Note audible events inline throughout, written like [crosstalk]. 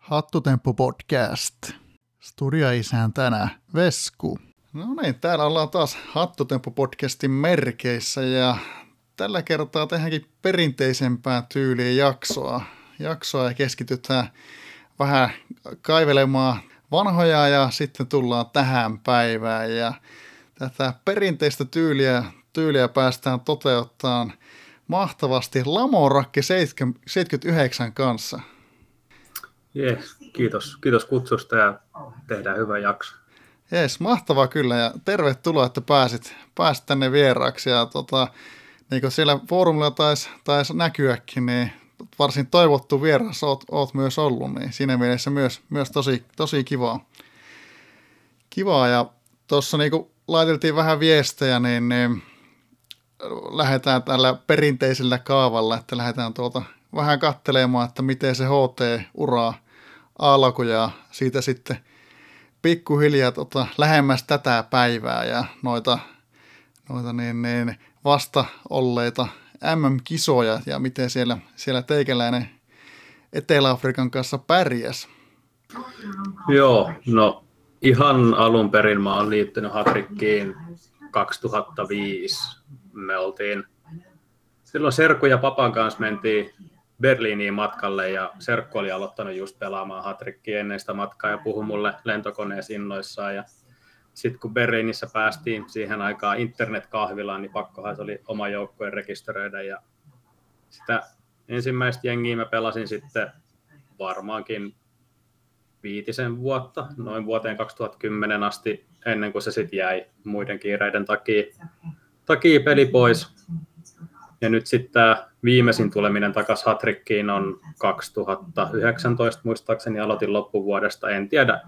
Hattutemppu podcast. Studio-isäntänä Vesku. No niin, täällä ollaan taas Hattutemppu podcastin merkeissä ja tällä kertaa tehdäänkin perinteisempää tyyliä jaksoa. Jaksoa ja keskitytään vähän kaivelemaan vanhoja ja sitten tullaan tähän päivään ja tätä perinteistä tyyliä, tyyliä päästään toteuttamaan mahtavasti Lamorakki 79 kanssa. Yes, kiitos. Kiitos kutsusta ja tehdään hyvä jakso. Jees, mahtavaa kyllä ja tervetuloa, että pääsit, pääsit tänne vieraaksi. Ja tota, niin kuin siellä foorumilla taisi, tais näkyäkin, niin varsin toivottu vieras oot, oot myös ollut, niin siinä mielessä myös, myös tosi, tosi kivaa. Kivaa ja tuossa niin laiteltiin vähän viestejä, niin, niin lähdetään tällä perinteisellä kaavalla, että lähdetään tuolta vähän kattelemaan, että miten se HT-ura alkoi ja siitä sitten pikkuhiljaa tota, lähemmäs tätä päivää ja noita, noita niin, niin, vasta olleita MM-kisoja ja miten siellä, siellä teikäläinen Etelä-Afrikan kanssa pärjäs. Joo, no ihan alun perin mä oon liittynyt Hatrikkiin 2005. Me oltiin, silloin Serku ja Papan kanssa mentiin Berliiniin matkalle ja Serkku oli aloittanut just pelaamaan hatrikkiä ennen sitä matkaa ja puhui mulle lentokoneen innoissaan ja sitten kun Berliinissä päästiin siihen aikaan internetkahvilaan, niin pakkohan se oli oma joukkojen rekisteröidä ja sitä ensimmäistä jengiä mä pelasin sitten varmaankin viitisen vuotta, noin vuoteen 2010 asti, ennen kuin se sitten jäi muiden kiireiden takia, takia peli pois. Ja nyt sitten tämä viimeisin tuleminen takaisin Hatrikkiin on 2019 muistaakseni, aloitin loppuvuodesta, en tiedä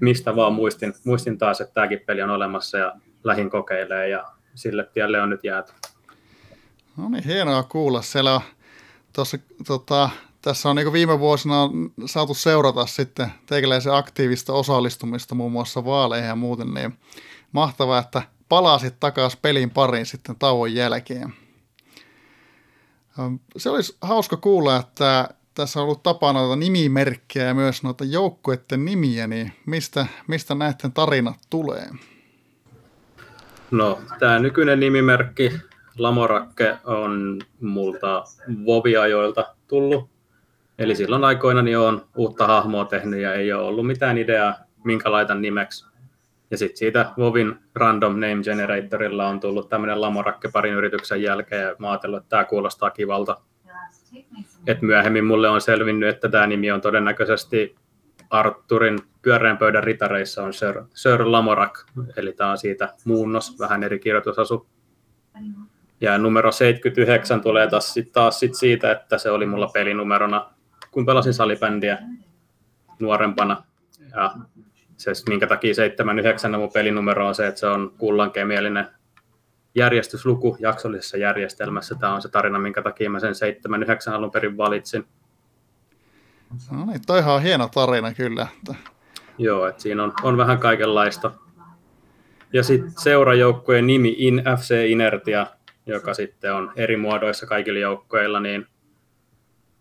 mistä vaan muistin, muistin taas, että tämäkin peli on olemassa ja lähin kokeilee ja sille tielle on nyt jääty. No niin, hienoa kuulla. Siellä on, tossa, tota, tässä on niin viime vuosina saatu seurata sitten teikäläisen aktiivista osallistumista muun muassa vaaleihin ja muuten, niin mahtavaa, että palasit takaisin pelin pariin sitten tauon jälkeen. Se olisi hauska kuulla, että tässä on ollut tapana noita nimimerkkejä ja myös noita joukkueiden nimiä, niin mistä, mistä näiden tarinat tulee? No, tämä nykyinen nimimerkki Lamorakke on multa Voviajoilta tullut. Eli silloin aikoina niin olen uutta hahmoa tehnyt ja ei ole ollut mitään ideaa, minkä laitan nimeksi. Ja sitten siitä Vovin Random Name Generatorilla on tullut tämmöinen lamorakke parin yrityksen jälkeen, ja mä ajattelin, että tämä kuulostaa kivalta. Et myöhemmin mulle on selvinnyt, että tämä nimi on todennäköisesti Arturin pyöreän pöydän ritareissa on Sir, Sir Lamorak, eli tämä on siitä muunnos, vähän eri kirjoitusasu. Ja numero 79 tulee taas, taas sit siitä, että se oli mulla pelinumerona, kun pelasin salibändiä nuorempana. Ja se, minkä takia 79 mun pelinumero on se, että se on kullankemielinen järjestysluku jaksollisessa järjestelmässä. Tämä on se tarina, minkä takia mä sen 79 alun perin valitsin. No niin, toihan on hieno tarina kyllä. Joo, että siinä on, on vähän kaikenlaista. Ja sitten seurajoukkojen nimi In FC Inertia, joka sitten on eri muodoissa kaikilla joukkoilla, niin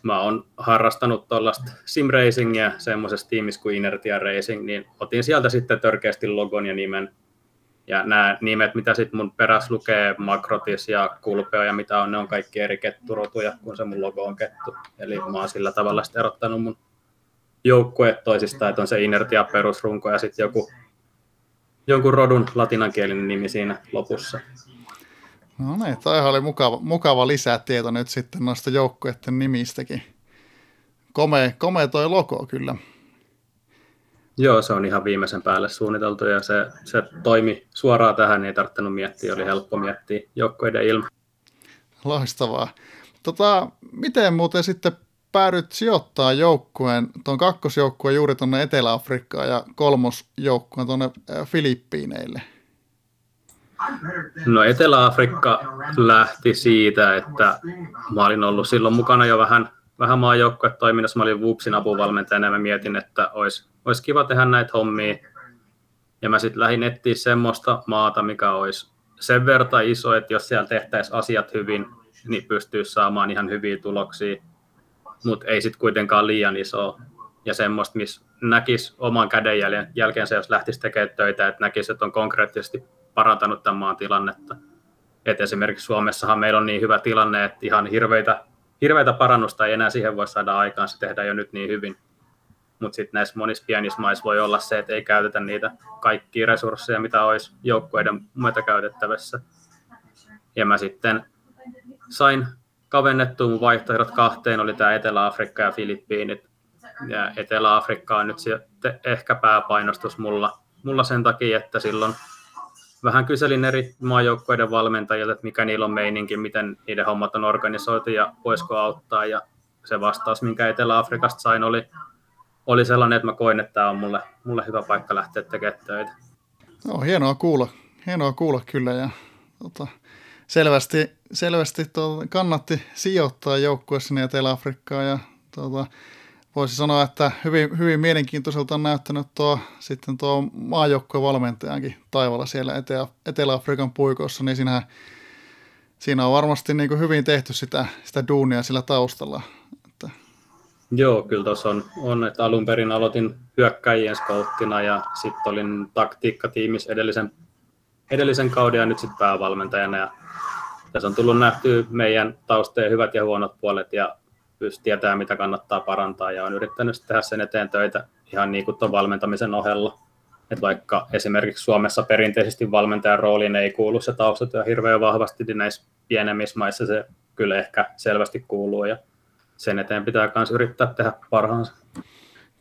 mä oon harrastanut tuollaista simracingia semmoisessa tiimissä kuin Inertia Racing, niin otin sieltä sitten törkeästi logon ja nimen. Ja nämä nimet, mitä sitten mun peräs lukee, Makrotis ja Kulpeo ja mitä on, ne on kaikki eri ketturotuja, kun se mun logo on kettu. Eli mä oon sillä tavalla sitten erottanut mun joukkueet toisistaan, että on se Inertia perusrunko ja sitten joku, jonkun rodun latinankielinen nimi siinä lopussa. No niin, toihan oli mukava, mukava lisätieto nyt sitten noista joukkueiden nimistäkin. Komea, komea toi logo kyllä. Joo, se on ihan viimeisen päälle suunniteltu ja se, se toimi suoraan tähän, niin ei tarvinnut miettiä, oli helppo miettiä joukkueiden ilma. Loistavaa. Tota, miten muuten sitten päädyt sijoittaa joukkueen, tuon kakkosjoukkueen juuri tuonne Etelä-Afrikkaan ja kolmosjoukkueen tuonne Filippiineille? No Etelä-Afrikka lähti siitä, että mä olin ollut silloin mukana jo vähän, vähän maajoukkuetoiminnassa. Mä olin Wupsin apuvalmentajana ja mä mietin, että olisi, olisi kiva tehdä näitä hommia. Ja mä sitten lähdin etsiä semmoista maata, mikä olisi sen verran iso, että jos siellä tehtäisiin asiat hyvin, niin pystyy saamaan ihan hyviä tuloksia, mutta ei sitten kuitenkaan liian iso. Ja semmoista, missä näkisi oman käden jälkeensä, jos lähtisi tekemään töitä, että näkisi, että on konkreettisesti parantanut tämän maan tilannetta. Et esimerkiksi Suomessahan meillä on niin hyvä tilanne, että ihan hirveitä, hirveitä parannusta ei enää siihen voi saada aikaan, se tehdään jo nyt niin hyvin. Mutta sitten näissä monissa pienissä maissa voi olla se, että ei käytetä niitä kaikkia resursseja, mitä olisi joukkueiden muita käytettävissä. Ja mä sitten sain kavennettua mun vaihtoehdot kahteen, oli tämä Etelä-Afrikka ja Filippiinit. Ja Etelä-Afrikka on nyt ehkä pääpainostus mulla, mulla sen takia, että silloin vähän kyselin eri maajoukkoiden valmentajilta, että mikä niillä on meininki, miten niiden hommat on organisoitu ja voisiko auttaa. Ja se vastaus, minkä Etelä-Afrikasta sain, oli, oli sellainen, että mä koin, että tämä on mulle, mulle hyvä paikka lähteä tekemään töitä. No, hienoa kuulla. Hienoa kuulla kyllä. Ja, tota, selvästi, selvästi tuota, kannatti sijoittaa joukkue sinne Etelä-Afrikkaan ja tuota, voisi sanoa, että hyvin, hyvin mielenkiintoiselta on näyttänyt tuo, sitten tuo maajoukkueen valmentajankin taivalla siellä Etelä- Etelä-Afrikan puikossa, niin siinä, siinä on varmasti niin hyvin tehty sitä, sitä duunia sillä taustalla. Että. Joo, kyllä tuossa on, on, että alun perin aloitin hyökkäjien skauttina ja sitten olin taktiikkatiimissä edellisen, edellisen kauden ja nyt sitten päävalmentajana ja tässä on tullut nähtyä meidän taustojen hyvät ja huonot puolet ja pystyy tietää, mitä kannattaa parantaa ja on yrittänyt tehdä sen eteen töitä ihan niin kuin tuon valmentamisen ohella. Et vaikka esimerkiksi Suomessa perinteisesti valmentajan rooliin ei kuulu se taustatyö hirveän vahvasti, niin näissä pienemmissä maissa se kyllä ehkä selvästi kuuluu ja sen eteen pitää myös yrittää tehdä parhaansa.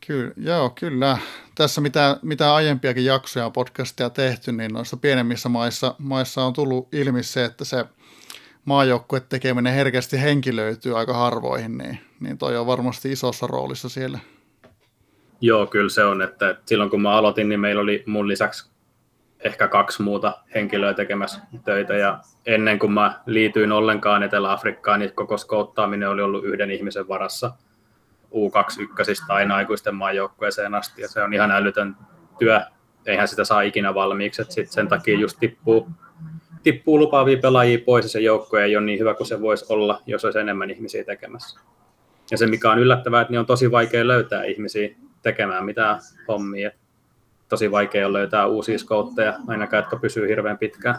Kyllä, joo, kyllä. Tässä mitä, mitä aiempiakin jaksoja podcastia tehty, niin noissa pienemmissä maissa, maissa on tullut ilmi se, että se – maajoukkue tekeminen herkästi henkilöityy aika harvoihin, niin, niin toi on varmasti isossa roolissa siellä. Joo, kyllä se on, että silloin kun mä aloitin, niin meillä oli mun lisäksi ehkä kaksi muuta henkilöä tekemässä töitä, ja ennen kuin mä liityin ollenkaan Etelä-Afrikkaan, niin koko skouttaaminen oli ollut yhden ihmisen varassa U21 aina aikuisten maajoukkueeseen asti, ja se on ihan älytön työ, eihän sitä saa ikinä valmiiksi, että sit sen takia just tippuu tippuu lupaavia pelaajia pois ja se joukko ei ole niin hyvä kuin se voisi olla, jos olisi enemmän ihmisiä tekemässä. Ja se, mikä on yllättävää, että niin on tosi vaikea löytää ihmisiä tekemään mitään hommia. Tosi vaikea on löytää uusia skoutteja, ainakaan, jotka pysyy hirveän pitkään.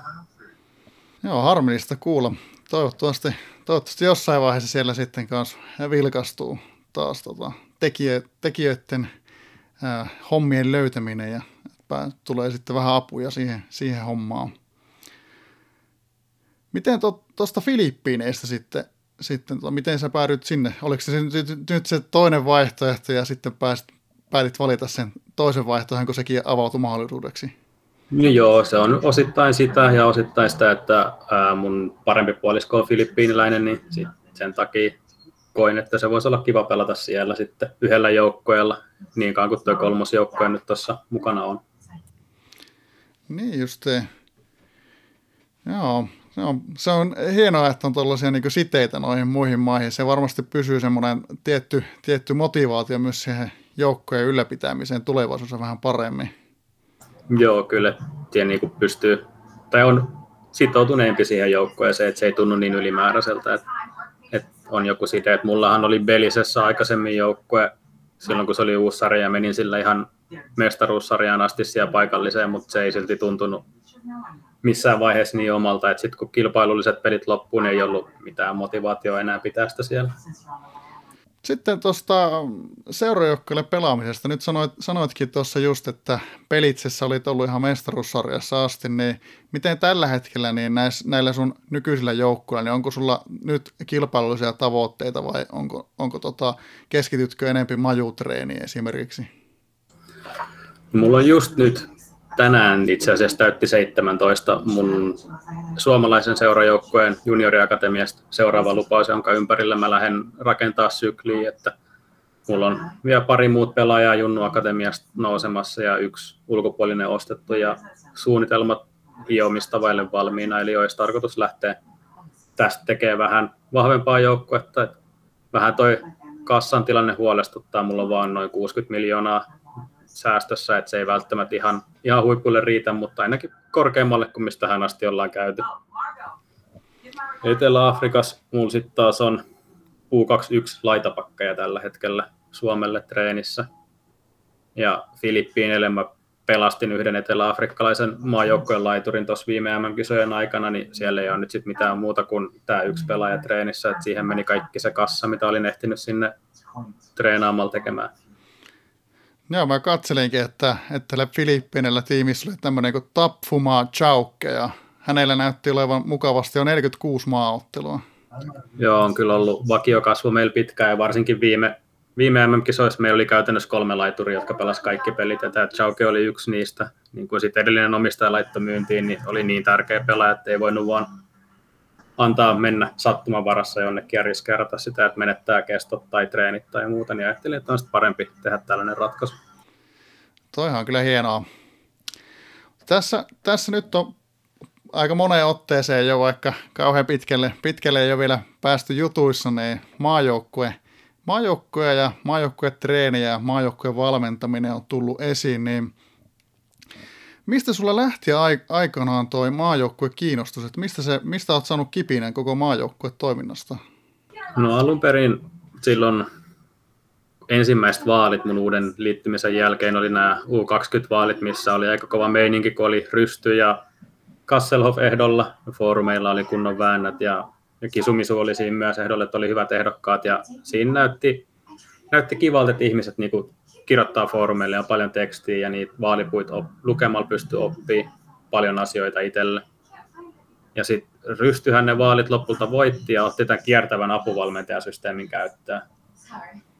Joo, harmillista kuulla. Toivottavasti, toivottavasti jossain vaiheessa siellä sitten kanssa vilkastuu taas tota, tekijö, tekijöiden äh, hommien löytäminen ja tulee sitten vähän apuja siihen, siihen hommaan. Miten tuosta to, Filippiineistä sitten, sitten to, miten sä päädyt sinne? Oliko se nyt, nyt se toinen vaihtoehto ja sitten pääsit, päätit valita sen toisen vaihtoehdon, kun sekin avautui mahdollisuudeksi? No joo, se on osittain sitä ja osittain sitä, että ää, mun parempi puolisko on filippiiniläinen, niin sit sen takia koin, että se voisi olla kiva pelata siellä sitten yhdellä joukkueella, niin kauan kuin tuo kolmosjoukkue nyt tuossa mukana on. Niin just. Joo, se on, se on hienoa, että on tuollaisia niin siteitä noihin muihin maihin. Se varmasti pysyy semmoinen tietty, tietty motivaatio myös siihen joukkojen ylläpitämiseen tulevaisuudessa vähän paremmin. Joo, kyllä. Siihen niin kuin pystyy, tai on sitoutuneempi siihen joukkoeseen, että se ei tunnu niin ylimääräiseltä, että, että on joku side. Että mullahan oli Belisessä aikaisemmin joukkue, silloin kun se oli uusi sarja, menin sillä ihan mestaruussarjaan asti siellä paikalliseen, mutta se ei silti tuntunut missään vaiheessa niin omalta, että sitten kun kilpailulliset pelit loppuun, niin ei ollut mitään motivaatioa enää pitää sitä siellä. Sitten tuosta seurajoukkoille pelaamisesta. Nyt sanoit, sanoitkin tuossa just, että pelitsessä olit ollut ihan mestaruussarjassa asti, niin miten tällä hetkellä niin näis, näillä sun nykyisillä joukkueilla, niin onko sulla nyt kilpailullisia tavoitteita vai onko, onko tota, keskitytkö enempi majutreeniin esimerkiksi? Mulla on just nyt tänään itse asiassa täytti 17 mun suomalaisen seurajoukkueen junioriakatemiasta seuraava lupaus, jonka ympärillä mä lähden rakentaa sykliä, että mulla on vielä pari muut pelaajaa Junnu Akatemiasta nousemassa ja yksi ulkopuolinen ostettu ja suunnitelmat hiomista vaille valmiina, eli olisi tarkoitus lähteä tästä tekemään vähän vahvempaa joukkuetta. Vähän toi kassan tilanne huolestuttaa, mulla on vaan noin 60 miljoonaa säästössä, että se ei välttämättä ihan, ihan huipulle riitä, mutta ainakin korkeammalle kuin mistä tähän asti ollaan käyty. Etelä-Afrikassa mulla sitten taas on U21 laitapakkeja tällä hetkellä Suomelle treenissä. Ja Filippiineille mä pelastin yhden etelä-afrikkalaisen maajoukkojen laiturin tuossa viime MM-kisojen aikana, niin siellä ei ole nyt sit mitään muuta kuin tämä yksi pelaaja treenissä, että siihen meni kaikki se kassa, mitä olin ehtinyt sinne treenaamalla tekemään. Joo, mä katselinkin, että, että Filippiinellä tiimissä oli tämmöinen kuin Tapfuma Chaukke, ja hänellä näytti olevan mukavasti jo 46 maaottelua. Joo, on kyllä ollut vakiokasvu meillä pitkään, ja varsinkin viime viime MM-kisoissa meillä oli käytännössä kolme laituria, jotka pelas kaikki pelit, ja tämä Chauke oli yksi niistä. Niin kuin sitten edellinen omistaja laittoi myyntiin, niin oli niin tärkeä pelaaja, että ei voinut vaan antaa mennä sattuman varassa jonnekin ja riskeerata sitä, että menettää kestot tai treenit tai muuta, niin ajattelin, että on sitten parempi tehdä tällainen ratkaisu. Toihan on kyllä hienoa. Tässä, tässä nyt on aika moneen otteeseen jo, vaikka kauhean pitkälle, pitkälle ei ole vielä päästy jutuissa, niin maajoukkue maajoukkoja ja maajoukkojen treeniä ja maajoukkojen valmentaminen on tullut esiin, niin mistä sulla lähti aikanaan toi maajoukkue kiinnostus, että mistä, se, mistä olet saanut kipinän koko maajoukkue toiminnasta? No alun perin silloin ensimmäiset vaalit mun uuden liittymisen jälkeen oli nämä U20-vaalit, missä oli aika kova meininki, kun oli Rysty ja Kasselhoff ehdolla. Foorumeilla oli kunnon väännät ja ja Kisumisu oli siinä myös ehdolle, että oli hyvät ehdokkaat ja siinä näytti, näytti kivalta, että ihmiset niin kuin kirjoittaa foorumeille ja paljon tekstiä ja niitä vaalipuita op, lukemalla pystyy oppimaan paljon asioita itselle. Ja sitten Rystyhän ne vaalit lopulta voitti ja otti tämän kiertävän apuvalmentajasysteemin käyttöön.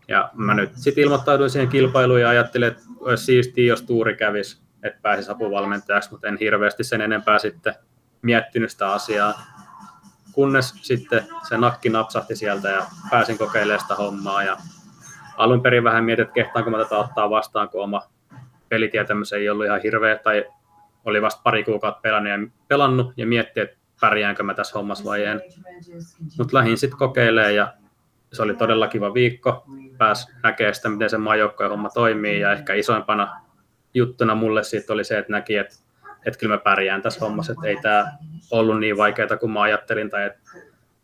Ja mä nyt sitten ilmoittauduin siihen kilpailuun ja ajattelin, että olisi siistiä, jos tuuri kävisi, että pääsisi apuvalmentajaksi, mutta en hirveästi sen enempää sitten miettinyt sitä asiaa kunnes sitten se nakki napsahti sieltä ja pääsin kokeilemaan sitä hommaa. Ja alun perin vähän mietin, että kehtaanko mä tätä ottaa vastaan, kun oma pelitietämys ei ollut ihan hirveä, tai oli vasta pari kuukautta pelannut ja, pelannut ja mietti, että pärjäänkö mä tässä hommassa vai en. Mutta lähdin sitten kokeilemaan ja se oli todella kiva viikko. Pääs näkemään sitä, miten se maajoukkojen homma toimii ja ehkä isoimpana juttuna mulle siitä oli se, että näki, että että kyllä mä pärjään tässä hommassa, että ei tämä ollut niin vaikeaa kuin mä ajattelin, tai että,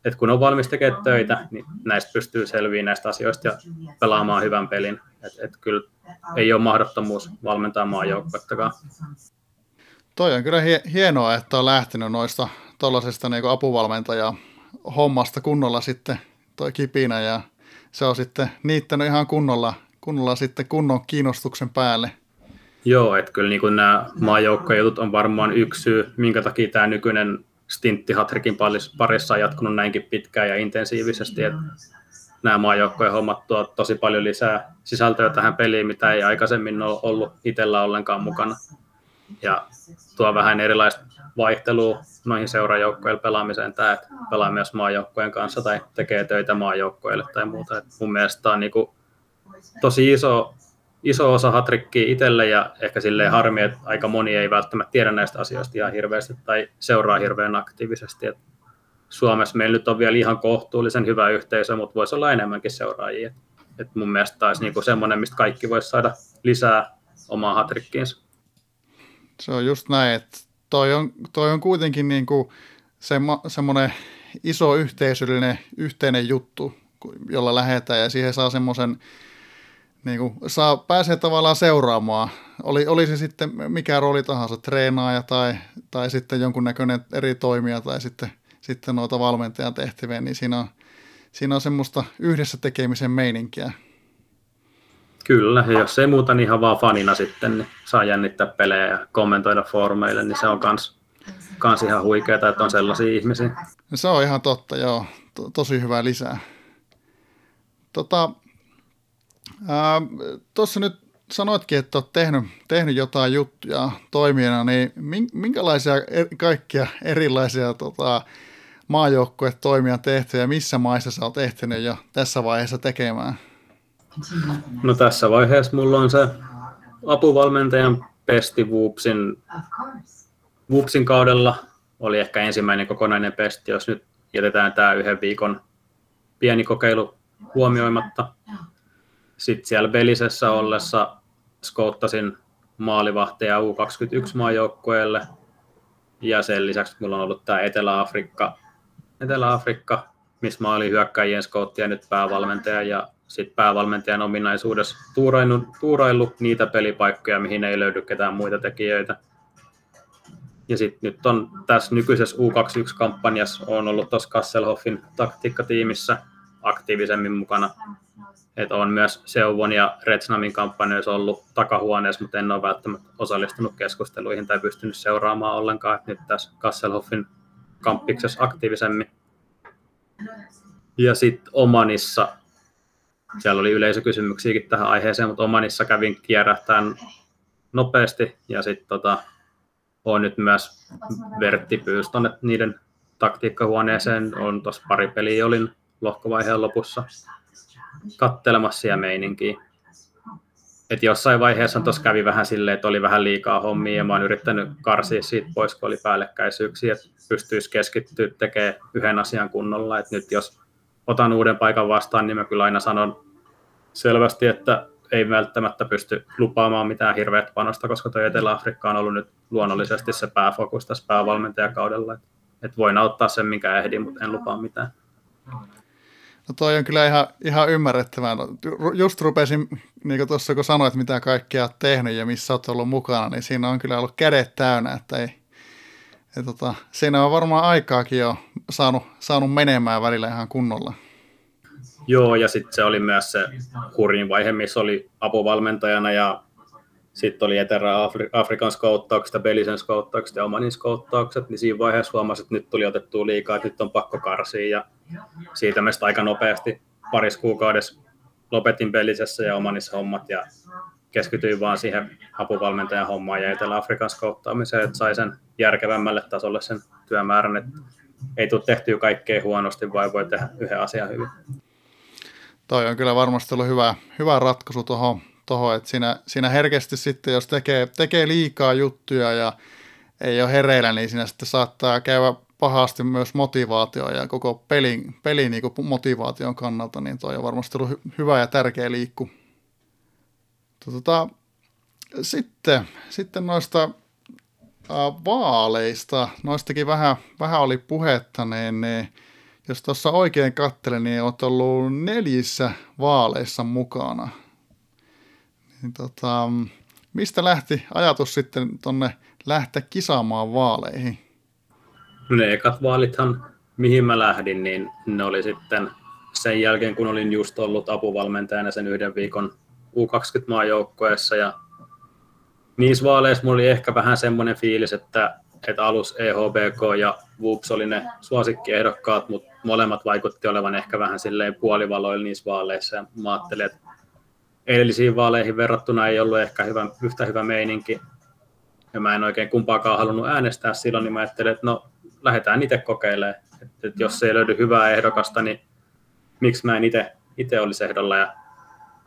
että kun on valmis tekemään töitä, niin näistä pystyy selviämään näistä asioista ja pelaamaan hyvän pelin. Että että kyllä ei ole mahdottomuus valmentaa maajoukkuettakaan. Toi on kyllä hienoa, että on lähtenyt noista tuollaisesta niin apuvalmentaja hommasta kunnolla sitten toi kipinä ja se on sitten niittänyt ihan kunnolla, kunnolla sitten kunnon kiinnostuksen päälle. Joo, että kyllä niin nämä maajoukkojutut on varmaan yksi syy, minkä takia tämä nykyinen stintti Hatrikin parissa on jatkunut näinkin pitkään ja intensiivisesti, että nämä maajoukkojen hommat tuo tosi paljon lisää sisältöä tähän peliin, mitä ei aikaisemmin ole ollut itsellä ollenkaan mukana. Ja tuo vähän erilaista vaihtelua noihin seurajoukkojen pelaamiseen tämä, että pelaa myös maajoukkojen kanssa tai tekee töitä maajoukkoille tai muuta. Et mun mielestä tämä on niin kuin tosi iso iso osa hatrikkiä itselle ja ehkä silleen harmi, että aika moni ei välttämättä tiedä näistä asioista ihan hirveästi tai seuraa hirveän aktiivisesti. Et Suomessa meillä nyt on vielä ihan kohtuullisen hyvä yhteisö, mutta voisi olla enemmänkin seuraajia. Et mun mielestä olisi niinku semmoinen, mistä kaikki voisi saada lisää omaa hatrikkiinsa. Se on just näin, että toi on, toi on kuitenkin niinku semmo, semmoinen iso yhteisöllinen yhteinen juttu, jolla lähdetään ja siihen saa semmoisen niin kuin saa, pääsee tavallaan seuraamaan, oli, oli se sitten mikä rooli tahansa, treenaaja tai, tai sitten jonkunnäköinen eri toimija tai sitten, sitten noita valmentajan tehtäviä, niin siinä on, siinä on semmoista yhdessä tekemisen meininkiä. Kyllä, ja jos ei muuta, niin ihan vaan fanina sitten, niin saa jännittää pelejä ja kommentoida foorumeille, niin se on kans, kans ihan huikeaa, että on sellaisia ihmisiä. Se on ihan totta, joo. To, tosi hyvä lisää. Tota, Tuossa nyt sanoitkin, että olet tehnyt, tehnyt jotain juttuja toimijana, niin minkälaisia er, kaikkia erilaisia tota, maajoukkoja toimia tehtyjä, missä maissa sä oot ehtinyt jo tässä vaiheessa tekemään? No tässä vaiheessa mulla on se apuvalmentajan pesti Woopsin, Woopsin kaudella oli ehkä ensimmäinen kokonainen pesti, jos nyt jätetään tämä yhden viikon pieni kokeilu huomioimatta sitten siellä Belisessä ollessa skouttasin maalivahteja U21-maajoukkueelle. Ja sen lisäksi mulla on ollut tämä Etelä-Afrikka, Etelä-Afrikka missä mä olin hyökkäjien skoutti ja nyt päävalmentaja. Ja sitten päävalmentajan ominaisuudessa tuurailu, tuurailu niitä pelipaikkoja, mihin ei löydy ketään muita tekijöitä. Ja sitten nyt on tässä nykyisessä U21-kampanjassa on ollut tuossa Kasselhoffin taktiikkatiimissä aktiivisemmin mukana. Että on myös Seuvon ja Retsnamin kampanjoissa ollut takahuoneessa, mutta en ole välttämättä osallistunut keskusteluihin tai pystynyt seuraamaan ollenkaan. Et nyt tässä Kasselhoffin kamppiksessa aktiivisemmin. Ja sitten Omanissa, siellä oli yleisökysymyksiäkin tähän aiheeseen, mutta Omanissa kävin kierrähtään nopeasti ja sitten tota, on nyt myös Vertti tuonne niiden taktiikkahuoneeseen. On tuossa pari peliä olin lohkovaiheen lopussa kattelemassa ja meininkiä. Et jossain vaiheessa tuossa kävi vähän silleen, että oli vähän liikaa hommia ja mä oon yrittänyt karsia siitä pois, kun oli päällekkäisyyksiä, että pystyisi keskittyä tekemään yhden asian kunnolla. Et nyt jos otan uuden paikan vastaan, niin mä kyllä aina sanon selvästi, että ei välttämättä pysty lupaamaan mitään hirveät panosta, koska tuo Etelä-Afrikka on ollut nyt luonnollisesti se pääfokus tässä päävalmentajakaudella. Että et voin auttaa sen, minkä ehdin, mutta en lupaa mitään. No toi on kyllä ihan, ihan ymmärrettävää. No, just rupesin, niin kuin tuossa kun sanoit, mitä kaikkea olet tehnyt ja missä olet ollut mukana, niin siinä on kyllä ollut kädet täynnä, että ei, ja tota, siinä on varmaan aikaakin jo saanut, saanut menemään välillä ihan kunnolla. Joo, ja sitten se oli myös se hurjin vaihe, missä oli apuvalmentajana ja sitten oli Etelä-Afrikan skouttaukset ja Belisen skouttaukset ja Omanin skouttaukset, niin siinä vaiheessa huomasin, että nyt tuli otettua liikaa, että nyt on pakko karsia ja siitä meistä aika nopeasti paris kuukaudessa lopetin Belisessä ja Omanissa hommat ja keskityin vaan siihen apuvalmentajan hommaan ja Etelä-Afrikan skouttaamiseen, että sai sen järkevämmälle tasolle sen työmäärän, että ei tule tehtyä kaikkea huonosti, vai voi tehdä yhden asian hyvin. Toi on kyllä varmasti ollut hyvä, hyvä ratkaisu tuohon, toho, että siinä, siinä herkästi sitten, jos tekee, tekee liikaa juttuja ja ei ole hereillä, niin siinä sitten saattaa käydä pahasti myös motivaatio ja koko pelin, pelin niin motivaation kannalta, niin toi on varmasti ollut hyvä ja tärkeä liikku. Tota, sitten, sitten noista vaaleista, noistakin vähän, vähän oli puhetta, niin, niin jos tuossa oikein katselen, niin olet ollut neljissä vaaleissa mukana. Niin tota, mistä lähti ajatus sitten tonne lähteä kisaamaan vaaleihin? Ne ekat vaalithan, mihin mä lähdin, niin ne oli sitten sen jälkeen, kun olin just ollut apuvalmentajana sen yhden viikon U20-maajoukkueessa ja niissä vaaleissa mulla oli ehkä vähän semmoinen fiilis, että, että alus EHBK ja WUPS oli ne suosikkiehdokkaat, mutta molemmat vaikutti olevan ehkä vähän silleen puolivaloilla niissä vaaleissa. Ja mä ajattelin, että edellisiin vaaleihin verrattuna ei ollut ehkä hyvä, yhtä hyvä meininki. Ja mä en oikein kumpaakaan halunnut äänestää silloin, niin mä ajattelin, että no lähdetään itse kokeilemaan. Että, että jos ei löydy hyvää ehdokasta, niin miksi mä en itse olisi ehdolla ja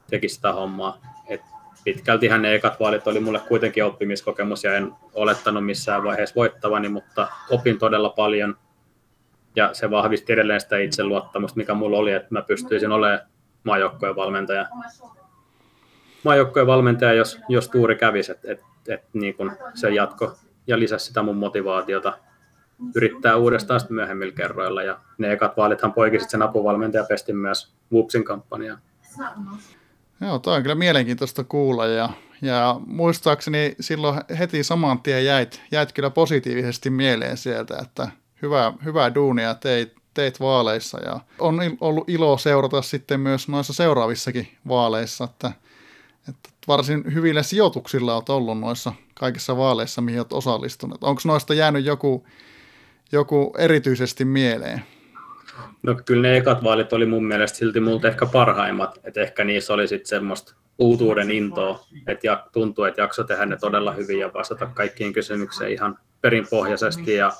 tekisi sitä hommaa. Et pitkältihän ne ekat vaalit oli mulle kuitenkin oppimiskokemus ja en olettanut missään vaiheessa voittavani, mutta opin todella paljon ja se vahvisti edelleen sitä itseluottamusta, mikä mulla oli, että mä pystyisin olemaan maajoukkojen valmentaja. Maajoukkojen valmentaja, jos, jos tuuri kävisi, että et, et, niin se jatko ja lisäsi sitä mun motivaatiota yrittää uudestaan sitten myöhemmillä kerroilla. Ja ne ekat vaalithan poikisit sen apuvalmentaja pestin myös Whoopsin kampanjaa. Joo, toi on kyllä mielenkiintoista kuulla ja, ja muistaakseni silloin heti saman tien jäit, jäit kyllä positiivisesti mieleen sieltä, että hyvää, hyvää duunia teit, teit vaaleissa ja on ollut ilo seurata sitten myös noissa seuraavissakin vaaleissa, että, että varsin hyvillä sijoituksilla olet ollut noissa kaikissa vaaleissa, mihin olet osallistunut. Onko noista jäänyt joku, joku erityisesti mieleen? No kyllä ne ekat vaalit oli mun mielestä silti multa ehkä parhaimmat, että ehkä niissä oli sitten semmoista uutuuden intoa, että ja, tuntuu, että jakso tehdä ne todella hyvin ja vastata kaikkiin kysymyksiin ihan perinpohjaisesti ja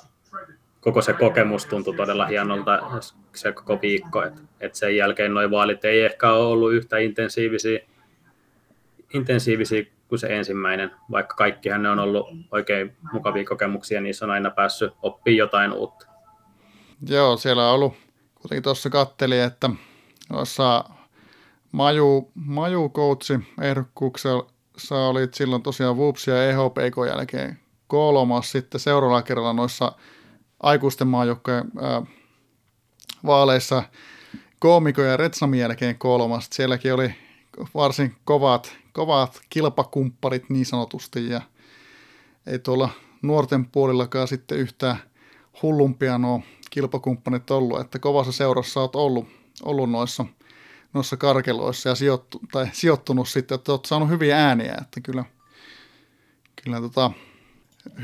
koko se kokemus tuntui todella hienolta se koko viikko, että et sen jälkeen nuo vaalit ei ehkä ole ollut yhtä intensiivisiä, intensiivisiä kuin se ensimmäinen, vaikka kaikkihan ne on ollut oikein mukavia kokemuksia, niissä on aina päässyt oppimaan jotain uutta. Joo, siellä on ollut, kuten tuossa katteli, että tuossa Maju, Maju Coachi ehdokkuuksessa sä olit silloin tosiaan Whoops ja EHPK jälkeen kolmas sitten seuraavalla kerralla noissa aikuisten maajoukkojen vaaleissa koomiko ja Retsamin jälkeen kolmas. Sielläkin oli varsin kovat, kovat kilpakumpparit niin sanotusti ja ei tuolla nuorten puolillakaan sitten yhtään hullumpia nuo kilpakumppanit ollut, että kovassa seurassa olet ollut, ollut noissa, noissa karkeloissa ja sijoittu, tai sijoittunut sitten, että olet saanut hyviä ääniä, että kyllä, kyllä tota,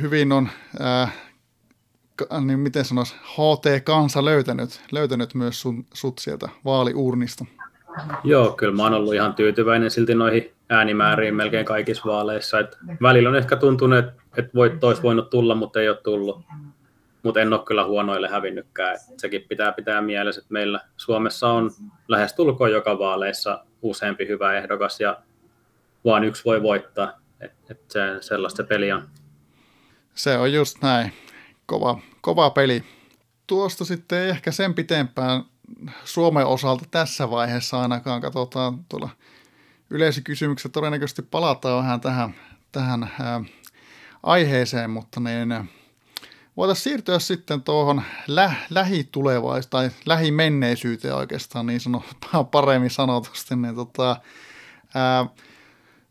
hyvin on, ää, niin miten sanoisi, HT-kansa löytänyt, löytänyt myös sun, sut sieltä vaaliurnista. Joo, kyllä mä oon ollut ihan tyytyväinen silti noihin äänimääriin melkein kaikissa vaaleissa. Et välillä on ehkä tuntunut, että et voit olisi voinut tulla, mutta ei ole tullut. Mutta en ole kyllä huonoille hävinnytkään. Et sekin pitää pitää mielessä, että meillä Suomessa on lähes tulkoon joka vaaleissa useampi hyvä ehdokas ja vaan yksi voi voittaa. Et, et se, sellaista se peli on. Se on just näin. Kova, kova peli. Tuosta sitten ei ehkä sen pitempään Suomen osalta tässä vaiheessa ainakaan. Katsotaan tuolla yleisökysymykset todennäköisesti palataan vähän tähän, tähän ää, aiheeseen, mutta niin, voitaisiin siirtyä sitten tuohon lä- lähitulevaisuuteen tai lähimenneisyyteen oikeastaan niin sanoo [laughs] paremmin sanotusti. Niin tota, ää,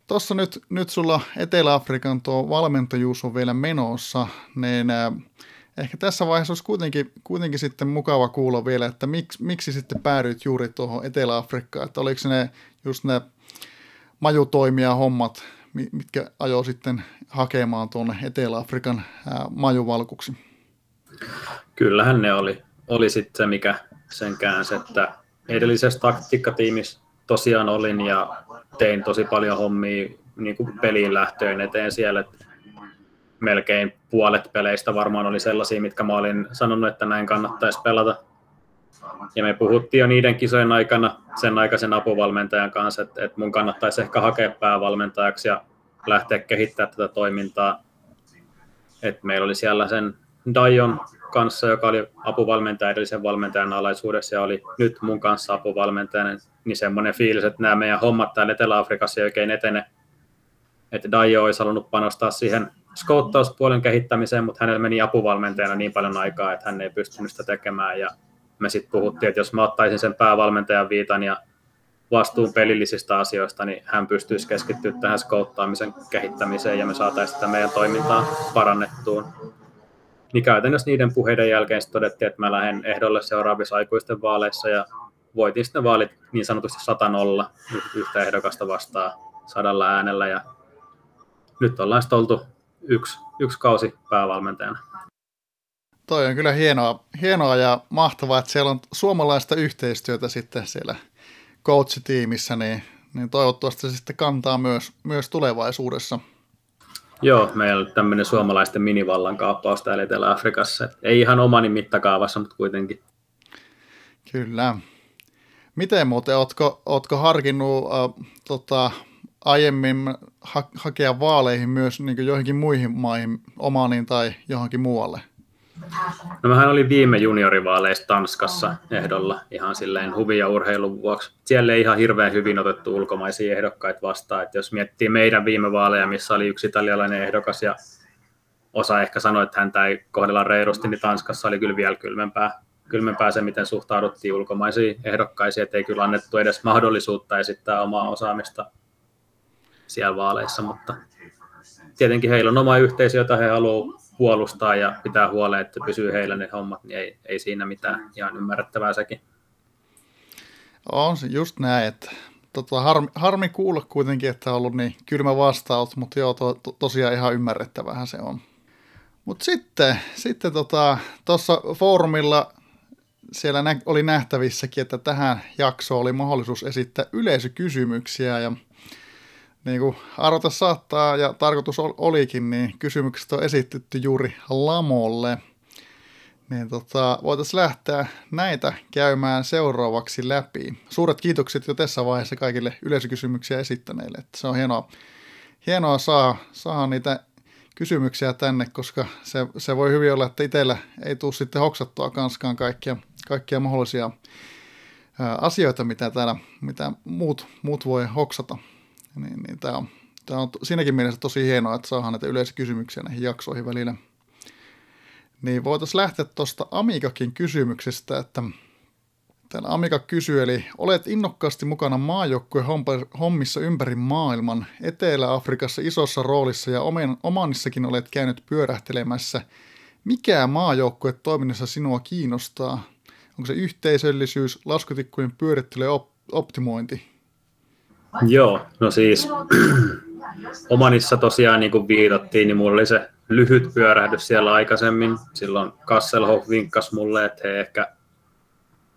Tuossa nyt, nyt sulla Etelä-Afrikan tuo valmentajuus on vielä menossa, niin äh, ehkä tässä vaiheessa olisi kuitenkin, kuitenkin sitten mukava kuulla vielä, että miksi, miksi sitten päädyit juuri tuohon Etelä-Afrikkaan, että oliko ne just ne majutoimia hommat, mitkä ajoi sitten hakemaan tuonne Etelä-Afrikan majuvalkuksi? Kyllähän ne oli, oli sitten se, mikä sen käänsi, että edellisessä taktiikkatiimissä tosiaan olin ja tein tosi paljon hommia niin kuin peliin lähtöön eteen siellä. Että melkein puolet peleistä varmaan oli sellaisia, mitkä mä olin sanonut, että näin kannattaisi pelata. Ja me puhuttiin jo niiden kisojen aikana sen aikaisen apuvalmentajan kanssa, että, että mun kannattaisi ehkä hakea päävalmentajaksi ja lähteä kehittämään tätä toimintaa. Että meillä oli siellä sen Dion kanssa, joka oli apuvalmentaja edellisen valmentajan alaisuudessa ja oli nyt mun kanssa apuvalmentajana, niin semmoinen fiilis, että nämä meidän hommat täällä Etelä-Afrikassa ei oikein etene. Että Dio olisi halunnut panostaa siihen skouttauspuolen kehittämiseen, mutta hänellä meni apuvalmentajana niin paljon aikaa, että hän ei pystynyt sitä tekemään. Ja me sitten puhuttiin, että jos mä ottaisin sen päävalmentajan viitan ja vastuun pelillisistä asioista, niin hän pystyisi keskittyä tähän skouttaamisen kehittämiseen ja me saataisiin sitä meidän toimintaa parannettuun niin käytännössä niiden puheiden jälkeen todettiin, että mä lähden ehdolle seuraavissa aikuisten vaaleissa ja voitin sitten vaalit niin sanotusti 100 yhtä ehdokasta vastaan sadalla äänellä ja nyt ollaan sitten oltu yksi, yksi kausi päävalmentajana. Toi on kyllä hienoa, hienoa ja mahtavaa, että siellä on suomalaista yhteistyötä sitten siellä coach-tiimissä, niin, niin toivottavasti se sitten kantaa myös, myös tulevaisuudessa. Joo, meillä on tämmöinen suomalaisten minivallan kaappaus täällä Etelä-Afrikassa. Ei ihan omani mittakaavassa, mutta kuitenkin. Kyllä. Miten muuten, ootko, ootko harkinnut äh, tota, aiemmin ha- hakea vaaleihin myös niin joihinkin muihin maihin, Omaniin tai johonkin muualle? No mähän olin viime juniorivaaleissa Tanskassa ehdolla ihan silleen huvi- ja urheilun vuoksi. Siellä ei ihan hirveän hyvin otettu ulkomaisia ehdokkaita vastaan. Että jos miettii meidän viime vaaleja, missä oli yksi italialainen ehdokas ja osa ehkä sanoi, että häntä ei kohdella reilusti, niin Tanskassa oli kyllä vielä kylmempää, kylmempää se, miten suhtauduttiin ulkomaisiin ehdokkaisiin, että ei kyllä annettu edes mahdollisuutta esittää omaa osaamista siellä vaaleissa, mutta tietenkin heillä on oma yhteisö, jota he haluavat puolustaa ja pitää huoleen, että pysyy heillä ne hommat, niin ei, ei siinä mitään. Ihan ymmärrettävää sekin. On se just näin, että tota, harmi, harmi kuulla kuitenkin, että on ollut niin kylmä vastaus, mutta joo, to, to, tosiaan ihan ymmärrettävähän se on. Mutta sitten, sitten tuossa tota, foorumilla siellä nä- oli nähtävissäkin, että tähän jaksoon oli mahdollisuus esittää yleisökysymyksiä ja niin kuin arvota saattaa ja tarkoitus olikin, niin kysymykset on esitetty juuri Lamolle. Niin tota, voitaisiin lähteä näitä käymään seuraavaksi läpi. Suuret kiitokset jo tässä vaiheessa kaikille yleisökysymyksiä esittäneille. Että se on hienoa, hienoa saa, saa niitä kysymyksiä tänne, koska se, se voi hyvin olla, että itsellä ei tule sitten hoksattua kanskaan kaikkia, kaikkia mahdollisia asioita, mitä täällä mitä muut, muut voi hoksata niin, niin tämä on, Tämä on siinäkin mielessä tosi hienoa, että saadaan näitä yleiskysymyksiä näihin jaksoihin välillä. Niin voitaisiin lähteä tuosta Amikakin kysymyksestä, että Täällä Amika kysyy, eli olet innokkaasti mukana maajoukkueen hommissa ympäri maailman. Etelä-Afrikassa isossa roolissa ja Omanissakin olet käynyt pyörähtelemässä. Mikä maajoukkue toiminnassa sinua kiinnostaa? Onko se yhteisöllisyys, laskutikkujen pyörittely ja op- optimointi? Joo, no siis [clears throat] Omanissa tosiaan niin kuin viitattiin, niin mulla oli se lyhyt pyörähdys siellä aikaisemmin. Silloin Kasselhoff vinkkasi mulle, että he ehkä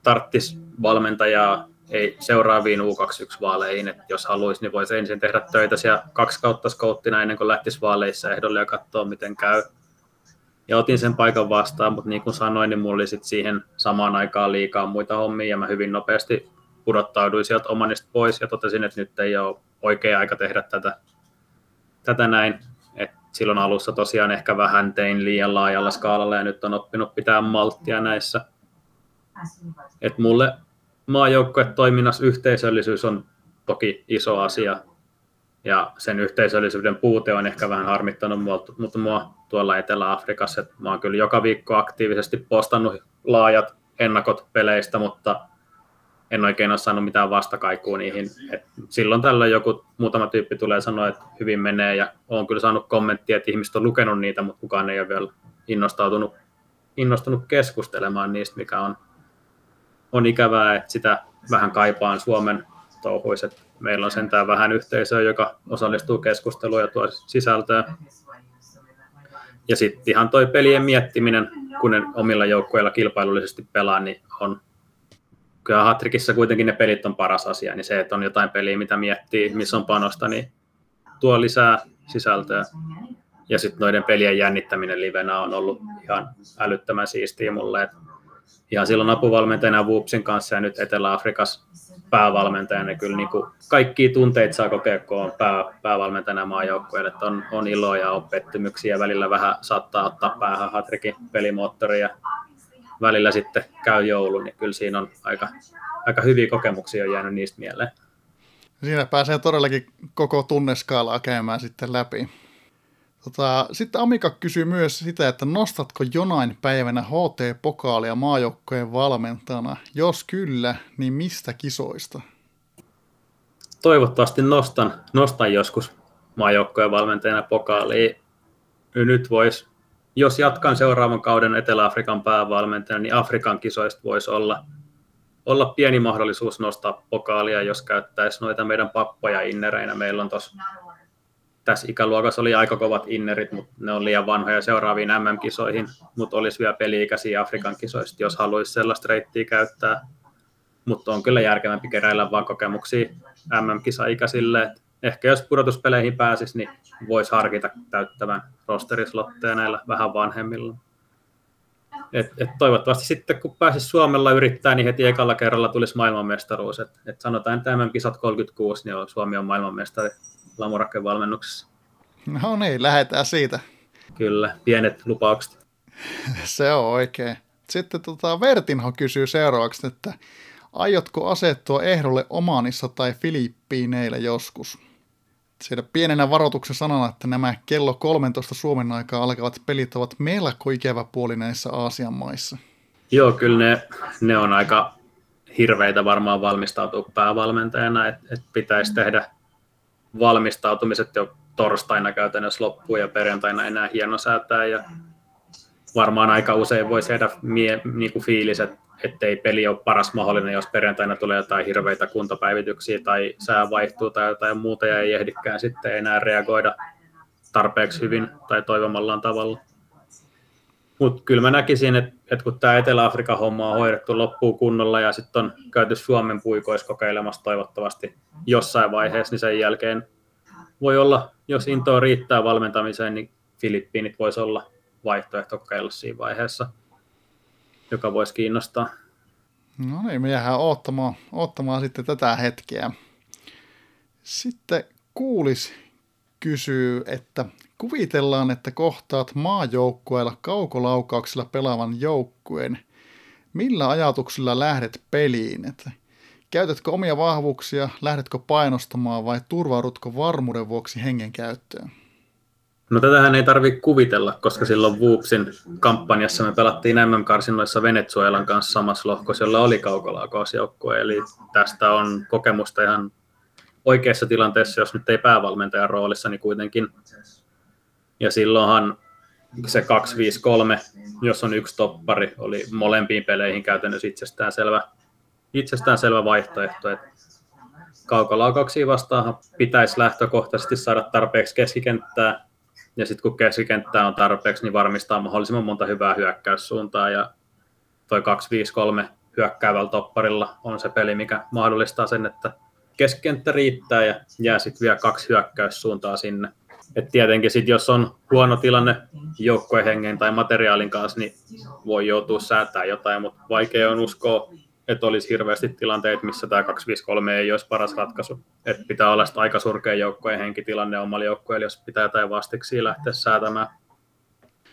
tarttis valmentajaa ei seuraaviin U21-vaaleihin, että jos haluaisi, niin voisi ensin tehdä töitä siellä kaksi kautta skouttina ennen kuin lähtisi vaaleissa ehdolle ja katsoa, miten käy. Ja otin sen paikan vastaan, mutta niin kuin sanoin, niin mulla oli sit siihen samaan aikaan liikaa muita hommia ja mä hyvin nopeasti pudottauduin sieltä omanista pois ja totesin, että nyt ei ole oikea aika tehdä tätä, tätä näin. Et silloin alussa tosiaan ehkä vähän tein liian laajalla skaalalla ja nyt on oppinut pitää malttia näissä. Et mulle maajoukkuetoiminnassa yhteisöllisyys on toki iso asia ja sen yhteisöllisyyden puute on ehkä vähän harmittanut mua, mutta mua tuolla Etelä-Afrikassa, mä oon kyllä joka viikko aktiivisesti postannut laajat ennakot peleistä, mutta en oikein ole saanut mitään vastakaikua niihin. Et silloin tällöin joku muutama tyyppi tulee sanoa, että hyvin menee ja olen kyllä saanut kommenttia, että ihmiset on lukenut niitä, mutta kukaan ei ole vielä innostautunut, innostunut keskustelemaan niistä, mikä on, on ikävää, että sitä vähän kaipaan Suomen touhuissa. Meillä on sentään vähän yhteisöä, joka osallistuu keskusteluun ja tuo sisältöä. Ja sitten ihan toi pelien miettiminen, kun ne omilla joukkueilla kilpailullisesti pelaa, niin on kyllä Hatrikissa kuitenkin ne pelit on paras asia, niin se, että on jotain peliä, mitä miettii, missä on panosta, niin tuo lisää sisältöä. Ja sitten noiden pelien jännittäminen livenä on ollut ihan älyttömän siistiä mulle. Et ihan silloin apuvalmentajana Woopsin kanssa ja nyt Etelä-Afrikassa päävalmentajana, kyllä niin kuin kaikki tunteita saa kokea, kun on pää, päävalmentajana maajoukkueelle. On, on iloa ja on pettymyksiä, välillä vähän saattaa ottaa päähän Hatrikin pelimoottori ja välillä sitten käy joulu, niin kyllä siinä on aika, aika hyviä kokemuksia on jäänyt niistä mieleen. Siinä pääsee todellakin koko tunneskaalaa käymään sitten läpi. Tota, sitten Amika kysyy myös sitä, että nostatko jonain päivänä HT-pokaalia maajoukkojen valmentajana? Jos kyllä, niin mistä kisoista? Toivottavasti nostan, nostan joskus maajoukkojen valmentajana pokaalia. Nyt voisi jos jatkan seuraavan kauden Etelä-Afrikan päävalmentajana, niin Afrikan kisoista voisi olla, olla pieni mahdollisuus nostaa pokaalia, jos käyttäisi noita meidän pappoja innereinä. Meillä on tos, tässä ikäluokassa oli aika kovat innerit, mutta ne on liian vanhoja seuraaviin MM-kisoihin, mutta olisi vielä peli-ikäisiä Afrikan kisoista, jos haluaisi sellaista reittiä käyttää. Mutta on kyllä järkevämpi keräillä vaan kokemuksia MM-kisa-ikäisille, ehkä jos pudotuspeleihin pääsisi, niin voisi harkita täyttävän rosterislotteja näillä vähän vanhemmilla. Et, et toivottavasti sitten, kun pääsisi Suomella yrittää, niin heti ekalla kerralla tulisi maailmanmestaruus. Et, et sanotaan, että tämän kisat 36, niin Suomi on maailmanmestari Lamurakken valmennuksessa. No niin, lähdetään siitä. Kyllä, pienet lupaukset. [laughs] Se on oikein. Sitten tota, Vertinho kysyy seuraavaksi, että aiotko asettua ehdolle Omanissa tai Filippiineillä joskus? Siellä pienenä varoituksen sanana, että nämä kello 13 Suomen aikaa alkavat pelit ovat melko ikävä puoli näissä Aasian maissa. Joo, kyllä ne, ne on aika hirveitä varmaan valmistautua päävalmentajana, että et pitäisi tehdä valmistautumiset jo torstaina käytännössä loppuun ja perjantaina enää hienosäätää ja varmaan aika usein voi tehdä mie, niin kuin fiilis, että ettei peli ole paras mahdollinen, jos perjantaina tulee jotain hirveitä kuntapäivityksiä tai sää vaihtuu tai jotain muuta ja ei ehdikään sitten enää reagoida tarpeeksi hyvin tai toivomallaan tavalla. Mutta kyllä mä näkisin, että, että kun tämä Etelä-Afrikan homma on hoidettu loppuun kunnolla ja sitten on käyty Suomen puikoissa kokeilemassa toivottavasti jossain vaiheessa, niin sen jälkeen voi olla, jos intoa riittää valmentamiseen, niin Filippiinit voisi olla vaihtoehto kokeilla siinä vaiheessa – joka voisi kiinnostaa. No niin, me jäädään ottamaan, ottamaan sitten tätä hetkeä. Sitten kuulis kysyy, että kuvitellaan, että kohtaat maajoukkueella kaukolaukauksella pelaavan joukkueen. Millä ajatuksilla lähdet peliin? Että Käytätkö omia vahvuuksia, lähdetkö painostamaan vai turvaudutko varmuuden vuoksi hengen käyttöön? No tätähän ei tarvitse kuvitella, koska silloin Woopsin kampanjassa me pelattiin MM-karsinnoissa Venezuelan kanssa samassa lohkossa, jolla oli kaukolaukausjoukkue. Eli tästä on kokemusta ihan oikeassa tilanteessa, jos nyt ei päävalmentajan roolissa, niin kuitenkin. Ja silloinhan se 253, jos on yksi toppari, oli molempiin peleihin käytännössä itsestäänselvä, itsestäänselvä vaihtoehto. Että kaukolaukauksia vastaan pitäisi lähtökohtaisesti saada tarpeeksi keskikenttää, ja sitten kun keskikenttää on tarpeeksi, niin varmistaa mahdollisimman monta hyvää hyökkäyssuuntaa, ja toi 253 hyökkäävällä topparilla on se peli, mikä mahdollistaa sen, että keskenttä riittää ja jää sitten vielä kaksi hyökkäyssuuntaa sinne. Et tietenkin sit, jos on huono tilanne joukkueen hengen tai materiaalin kanssa, niin voi joutua säätämään jotain, mutta vaikea on uskoa, että olisi hirveästi tilanteita, missä tämä 253 ei olisi paras ratkaisu. Et pitää olla aika surkea joukkueen henkitilanne omalla joukkueella, jos pitää jotain vastiksi lähteä säätämään.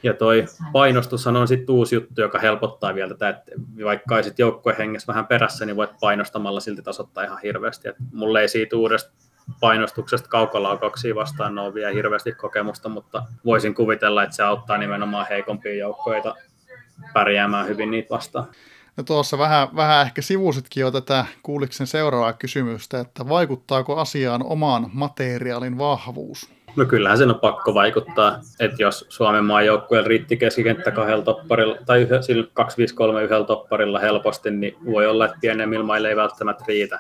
Ja toi painostus on sitten uusi juttu, joka helpottaa vielä tätä, että vaikka olisit joukkueen hengessä vähän perässä, niin voit painostamalla silti tasoittaa ihan hirveästi. Et mulle ei siitä uudesta painostuksesta kaukolaukauksia vastaan ole vielä hirveästi kokemusta, mutta voisin kuvitella, että se auttaa nimenomaan heikompia joukkoita pärjäämään hyvin niitä vastaan. No tuossa vähän, vähän ehkä sivusitkin jo tätä kuuliksen seuraavaa kysymystä, että vaikuttaako asiaan omaan materiaalin vahvuus? No kyllähän sen on pakko vaikuttaa, että jos Suomen maan joukkueella riitti keskikenttä kahdella topparilla, tai yhä, sillä 253 yhdellä topparilla helposti, niin voi olla, että pienemmillä mailla ei välttämättä riitä.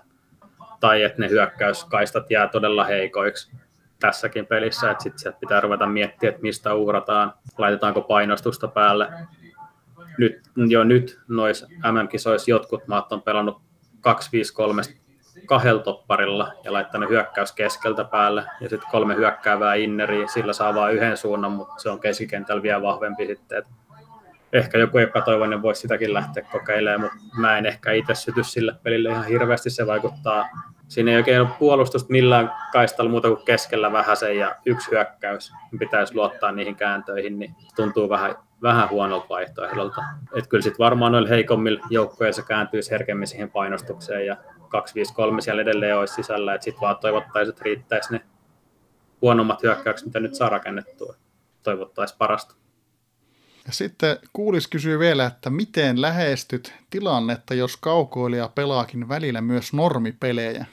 Tai että ne hyökkäyskaistat jää todella heikoiksi tässäkin pelissä, että sitten pitää ruveta miettiä, että mistä uhrataan, laitetaanko painostusta päälle. Nyt, jo nyt noissa MM-kisoissa jotkut maat on pelannut 253 kahdella topparilla ja laittanut hyökkäys keskeltä päälle ja sitten kolme hyökkäävää inneriä, sillä saa vain yhden suunnan, mutta se on keskikentällä vielä vahvempi sitten. Ehkä joku epätoivoinen voisi sitäkin lähteä kokeilemaan, mutta mä en ehkä itse syty sille pelille ihan hirveästi, se vaikuttaa. Siinä ei oikein ole puolustusta millään kaistalla muuta kuin keskellä vähäsen ja yksi hyökkäys. Pitäisi luottaa niihin kääntöihin, niin tuntuu vähän, vähän huonolta vaihtoehdolta. Et kyllä sitten varmaan noilla heikommilla joukkoilla se kääntyisi herkemmin siihen painostukseen ja 253 siellä edelleen olisi sisällä, että sitten vaan toivottaisiin, että riittäisi ne huonommat hyökkäykset, mitä nyt saa rakennettua. Toivottaisiin parasta. Ja sitten kuulis kysyy vielä, että miten lähestyt tilannetta, jos kaukoilija pelaakin välillä myös normipelejä?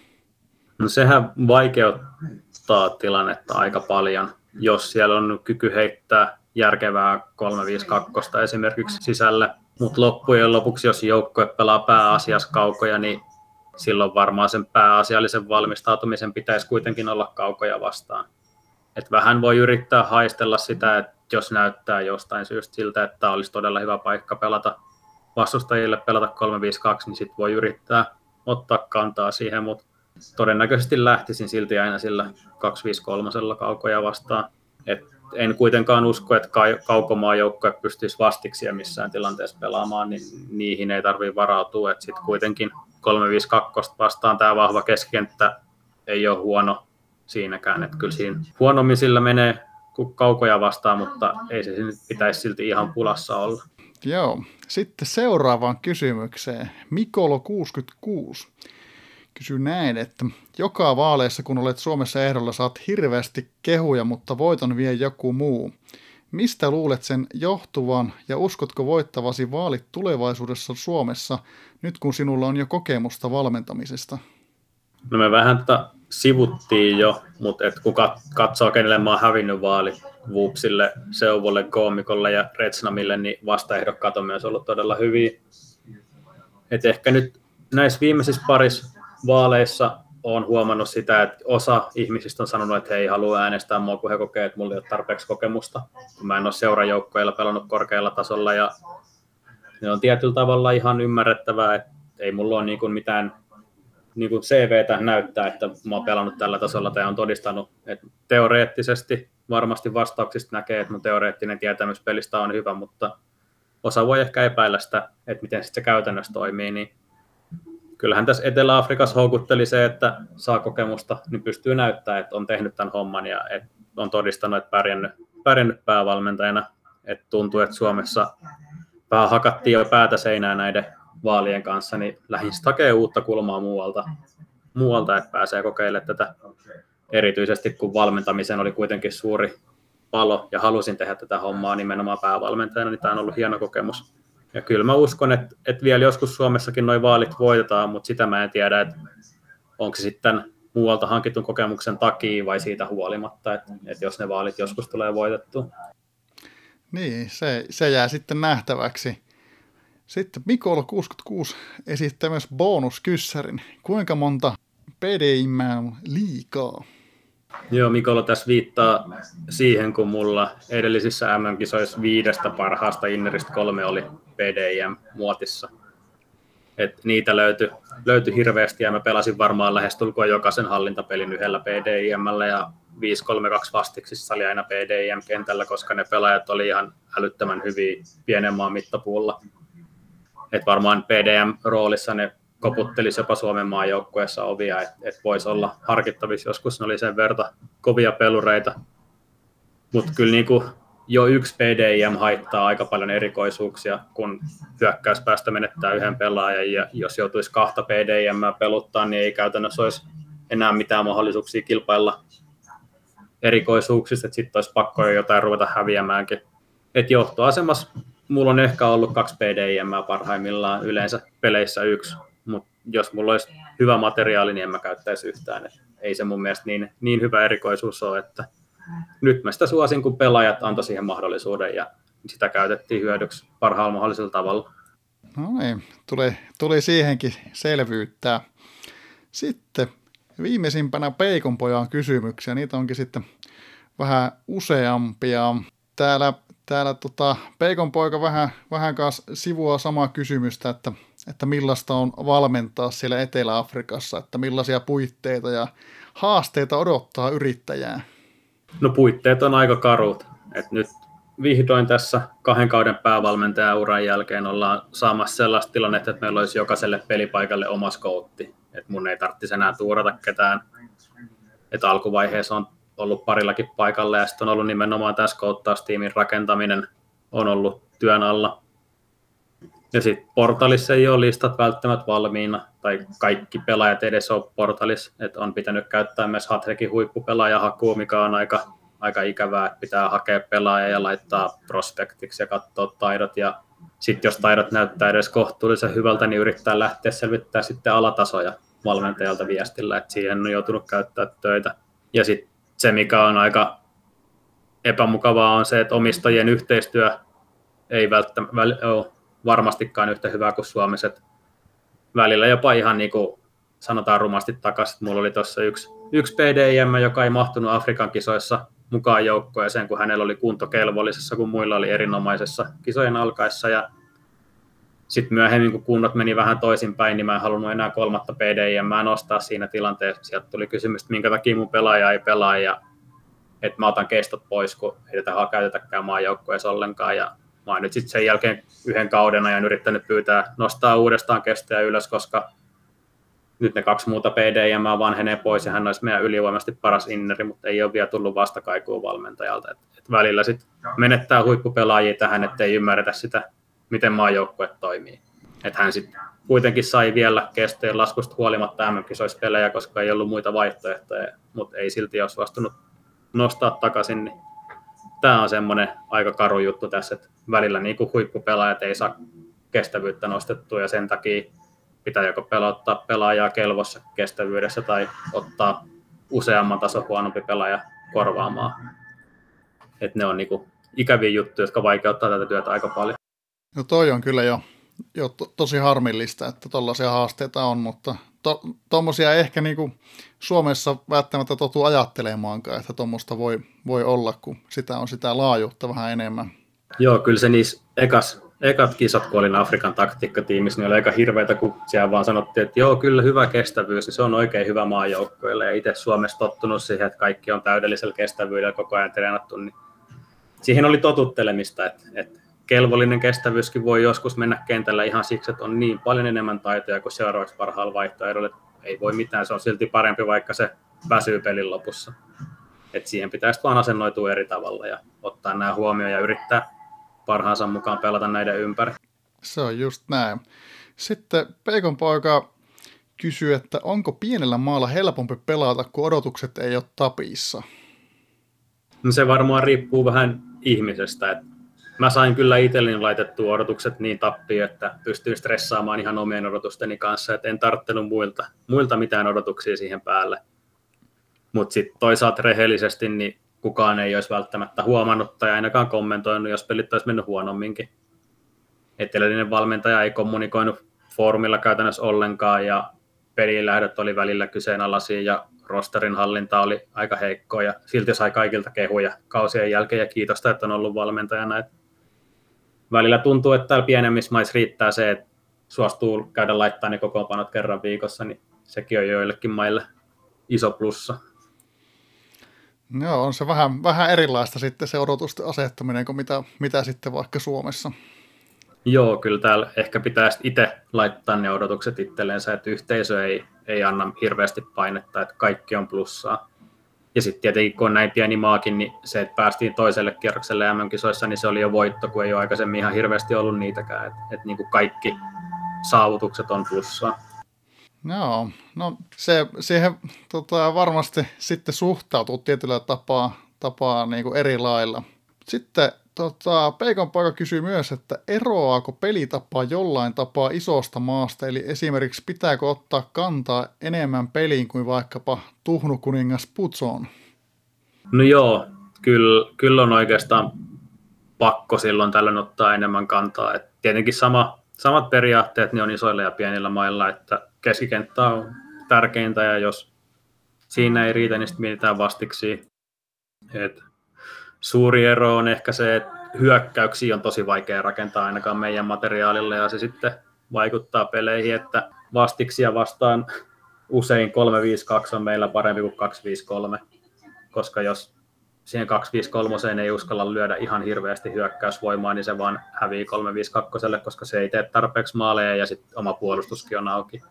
No sehän vaikeuttaa tilannetta aika paljon, jos siellä on kyky heittää järkevää 352 esimerkiksi sisälle. Mutta loppujen lopuksi, jos joukkue pelaa pääasiassa kaukoja, niin silloin varmaan sen pääasiallisen valmistautumisen pitäisi kuitenkin olla kaukoja vastaan. Et vähän voi yrittää haistella sitä, että jos näyttää jostain syystä siltä, että tämä olisi todella hyvä paikka pelata vastustajille, pelata 352, niin sitten voi yrittää ottaa kantaa siihen, mutta todennäköisesti lähtisin silti aina sillä 253 kaukoja vastaan. Et en kuitenkaan usko, että kaukomaa joukkue pystyisi vastiksi missään tilanteessa pelaamaan, niin niihin ei tarvitse varautua. Sitten kuitenkin 352 vastaan tämä vahva keskenttä ei ole huono siinäkään. Että kyllä siinä huonommin sillä menee kuin kaukoja vastaan, mutta ei se pitäisi silti ihan pulassa olla. Joo. Sitten seuraavaan kysymykseen. Mikolo 66 kysyy näin, että joka vaaleissa kun olet Suomessa ehdolla saat hirveästi kehuja, mutta voiton vie joku muu. Mistä luulet sen johtuvan ja uskotko voittavasi vaalit tulevaisuudessa Suomessa nyt kun sinulla on jo kokemusta valmentamisesta? No me vähän tätä sivuttiin jo, mutta et kun katsoo, kenelle mä oon hävinnyt vaali, Whoopsille, Seuvolle, Koomikolle ja Retsnamille, niin vastaehdokkaat on myös ollut todella hyviä. Et ehkä nyt näissä viimeisissä parissa vaaleissa olen huomannut sitä, että osa ihmisistä on sanonut, että he ei halua äänestää mua, kun he kokee, että mulla ei ole tarpeeksi kokemusta. Mä en ole seurajoukkoilla pelannut korkealla tasolla ja ne on tietyllä tavalla ihan ymmärrettävää, että ei mulla ole niin mitään niin kuin CVtä näyttää, että mä oon pelannut tällä tasolla tai on todistanut, että teoreettisesti varmasti vastauksista näkee, että mun teoreettinen tietämys pelistä on hyvä, mutta osa voi ehkä epäillä sitä, että miten sitten se käytännössä toimii, niin kyllähän tässä Etelä-Afrikassa houkutteli se, että saa kokemusta, niin pystyy näyttämään, että on tehnyt tämän homman ja että on todistanut, että pärjännyt, pärjännyt päävalmentajana. Että tuntuu, että Suomessa vähän hakattiin jo päätä seinää näiden vaalien kanssa, niin lähdin hakemaan uutta kulmaa muualta, muualta, että pääsee kokeilemaan tätä. Erityisesti kun valmentamisen oli kuitenkin suuri palo ja halusin tehdä tätä hommaa nimenomaan päävalmentajana, niin tämä on ollut hieno kokemus. Ja kyllä mä uskon, että, että vielä joskus Suomessakin noin vaalit voitetaan, mutta sitä mä en tiedä, että onko se sitten muualta hankitun kokemuksen takia vai siitä huolimatta, että, että jos ne vaalit joskus tulee voitettua. Niin, se, se jää sitten nähtäväksi. Sitten Mikola 66 esittää myös bonuskyssärin. Kuinka monta PDImää on liikaa? Joo, Mikola tässä viittaa siihen, kun mulla edellisissä MM-kisoissa viidestä parhaasta inneristä kolme oli PDIM-muotissa. Et niitä löytyi, löytyi hirveästi ja mä pelasin varmaan lähestulkoon jokaisen hallintapelin yhdellä PDIMllä ja 5-3-2 vastiksissa oli aina PDIM-kentällä, koska ne pelaajat oli ihan älyttömän hyviä pienen maan mittapuulla. Et varmaan PDM-roolissa ne koputtelisi jopa Suomen maajoukkueessa ovia, että et voisi olla harkittavissa. Joskus ne oli sen verta kovia pelureita. Mutta kyllä niinku jo yksi PDIM haittaa aika paljon erikoisuuksia, kun hyökkäyspäästä menettää yhden pelaajan, ja jos joutuisi kahta PDIM peluttaa, niin ei käytännössä olisi enää mitään mahdollisuuksia kilpailla erikoisuuksista, että sitten olisi pakko jo jotain ruveta häviämäänkin. Et johtoasemassa mulla on ehkä ollut kaksi PDIM parhaimmillaan, yleensä peleissä yksi, mutta jos mulla olisi hyvä materiaali, niin en mä käyttäisi yhtään. Et ei se mun mielestä niin, niin hyvä erikoisuus ole, että nyt mä sitä suosin, kun pelaajat antoi siihen mahdollisuuden ja sitä käytettiin hyödyksi parhaalla mahdollisella tavalla. No niin, tuli, tuli siihenkin selvyyttä. Sitten viimeisimpänä Peikonpojan kysymyksiä, niitä onkin sitten vähän useampia. Täällä, täällä tota, Peikon poika vähän, vähän kanssa sivua samaa kysymystä, että, että millaista on valmentaa siellä Etelä-Afrikassa, että millaisia puitteita ja haasteita odottaa yrittäjää. No puitteet on aika karut. Et nyt vihdoin tässä kahden kauden päävalmentajauran jälkeen ollaan saamassa sellaista tilannetta, että meillä olisi jokaiselle pelipaikalle oma skoutti. Että mun ei tarvitsisi enää tuurata ketään. Et alkuvaiheessa on ollut parillakin paikalla ja sitten on ollut nimenomaan tässä skouttaustiimin rakentaminen on ollut työn alla. Ja sitten portalissa ei ole listat välttämättä valmiina, tai kaikki pelaajat edes on portalissa, että on pitänyt käyttää myös Hatrekin huippupelaajahakua, mikä on aika, aika ikävää, että pitää hakea pelaaja ja laittaa prospektiksi ja katsoa taidot, ja sitten jos taidot näyttää edes kohtuullisen hyvältä, niin yrittää lähteä selvittää sitten alatasoja valmentajalta viestillä, että siihen on joutunut käyttää töitä. Ja sitten se, mikä on aika epämukavaa, on se, että omistajien yhteistyö ei välttämättä ole varmastikaan yhtä hyvä kuin Suomessa. välillä jopa ihan niin kuin sanotaan rumasti takaisin. Mulla oli tuossa yksi, yksi PDIM, joka ei mahtunut Afrikan kisoissa mukaan joukkoeseen, kun hänellä oli kuntokelvollisessa, kun muilla oli erinomaisessa kisojen alkaessa. Ja sitten myöhemmin, kun kunnot meni vähän toisinpäin, niin mä en halunnut enää kolmatta PDIM nostaa siinä tilanteessa. Sieltä tuli kysymys, että minkä takia mun pelaaja ei pelaa ja että mä otan kestot pois, kun ei tätä käytetäkään maajoukkueessa ollenkaan. Ja mä oon nyt sitten sen jälkeen yhden kauden ajan yrittänyt pyytää nostaa uudestaan kestoja ylös, koska nyt ne kaksi muuta PDM vanhenee pois ja hän olisi meidän ylivoimasti paras inneri, mutta ei ole vielä tullut vastakaikua valmentajalta. Et, et välillä sitten menettää huippupelaajia tähän, että ei ymmärretä sitä, miten maajoukkue toimii. Että hän sitten kuitenkin sai vielä kestojen laskusta huolimatta mm pelejä, koska ei ollut muita vaihtoehtoja, mutta ei silti ole suostunut nostaa takaisin, niin tämä on semmoinen aika karu juttu tässä, että välillä niin kuin huippupelaajat ei saa kestävyyttä nostettua ja sen takia pitää joko pelottaa pelaajaa kelvossa kestävyydessä tai ottaa useamman tason huonompi pelaaja korvaamaan. Et ne on niin kuin ikäviä juttuja, jotka vaikeuttaa tätä työtä aika paljon. No toi on kyllä jo, jo to, tosi harmillista, että tällaisia haasteita on, mutta tuommoisia to, ehkä niin kuin Suomessa välttämättä totu ajattelemaankaan, että tuommoista voi, voi olla, kun sitä on sitä laajuutta vähän enemmän. Joo, kyllä se niissä ekas, ekat kisat, kun olin Afrikan taktiikkatiimissä, niin oli aika hirveitä, kun siellä vaan sanottiin, että joo, kyllä hyvä kestävyys, niin se on oikein hyvä maajoukkoille. Ja itse Suomessa tottunut siihen, että kaikki on täydellisellä kestävyydellä koko ajan treenattu, niin siihen oli totuttelemista, että, että kelvollinen kestävyyskin voi joskus mennä kentällä ihan siksi, että on niin paljon enemmän taitoja kuin seuraavaksi parhaalla vaihtoehdolla. Ei voi mitään, se on silti parempi, vaikka se väsyy pelin lopussa. Et siihen pitäisi vaan asennoitua eri tavalla ja ottaa nämä huomioon ja yrittää parhaansa mukaan pelata näiden ympäri. Se on just näin. Sitten Peikon poika kysyy, että onko pienellä maalla helpompi pelata, kun odotukset ei ole tapissa? No se varmaan riippuu vähän ihmisestä. Et mä sain kyllä itselleni laitettua odotukset niin tappiin, että pystyin stressaamaan ihan omien odotusteni kanssa, että en tarttunut muilta, muilta mitään odotuksia siihen päälle. Mutta sitten toisaalta rehellisesti, niin kukaan ei olisi välttämättä huomannut tai ainakaan kommentoinut, jos pelit olisi mennyt huonomminkin. Eteläinen valmentaja ei kommunikoinut foorumilla käytännössä ollenkaan ja pelilähdöt oli välillä kyseenalaisia ja rosterin hallinta oli aika heikkoa ja silti sai kaikilta kehuja kausien jälkeen ja kiitosta, että on ollut valmentajana. Et välillä tuntuu, että täällä pienemmissä maissa riittää se, että suostuu käydä laittaa ne kokoonpanot kerran viikossa, niin sekin on joillekin maille iso plussa. Joo, on se vähän, vähän erilaista sitten se odotusten asettaminen kuin mitä, mitä sitten vaikka Suomessa. Joo, kyllä täällä ehkä pitäisi itse laittaa ne odotukset itselleensä, että yhteisö ei, ei anna hirveästi painetta, että kaikki on plussaa. Ja sitten tietenkin, kun on näin pieni maakin, niin se, että päästiin toiselle kierrokselle MM-kisoissa, niin se oli jo voitto, kun ei ole aikaisemmin ihan hirveästi ollut niitäkään. Että et niin kaikki saavutukset on plussaa. Joo, no se, siihen tota, varmasti sitten suhtautuu tietyllä tapaa, tapaa niin kuin eri lailla. Sitten tota, Peikon poika kysyy myös, että eroaako pelitapa jollain tapaa isosta maasta, eli esimerkiksi pitääkö ottaa kantaa enemmän peliin kuin vaikkapa Tuhnukuningas Putsoon? No joo, kyllä, kyllä on oikeastaan pakko silloin tällöin ottaa enemmän kantaa. Et tietenkin sama, samat periaatteet niin on isoilla ja pienillä mailla, että keskikenttä on tärkeintä ja jos siinä ei riitä, niin sitten mietitään vastiksi. Et suuri ero on ehkä se, että hyökkäyksiä on tosi vaikea rakentaa ainakaan meidän materiaalilla ja se sitten vaikuttaa peleihin, että vastiksia vastaan usein 3-5-2 on meillä parempi kuin 2-5-3, koska jos siihen 2-5-3 ei uskalla lyödä ihan hirveästi hyökkäysvoimaa, niin se vaan hävii 3-5-2, koska se ei tee tarpeeksi maaleja ja sitten oma puolustuskin on auki.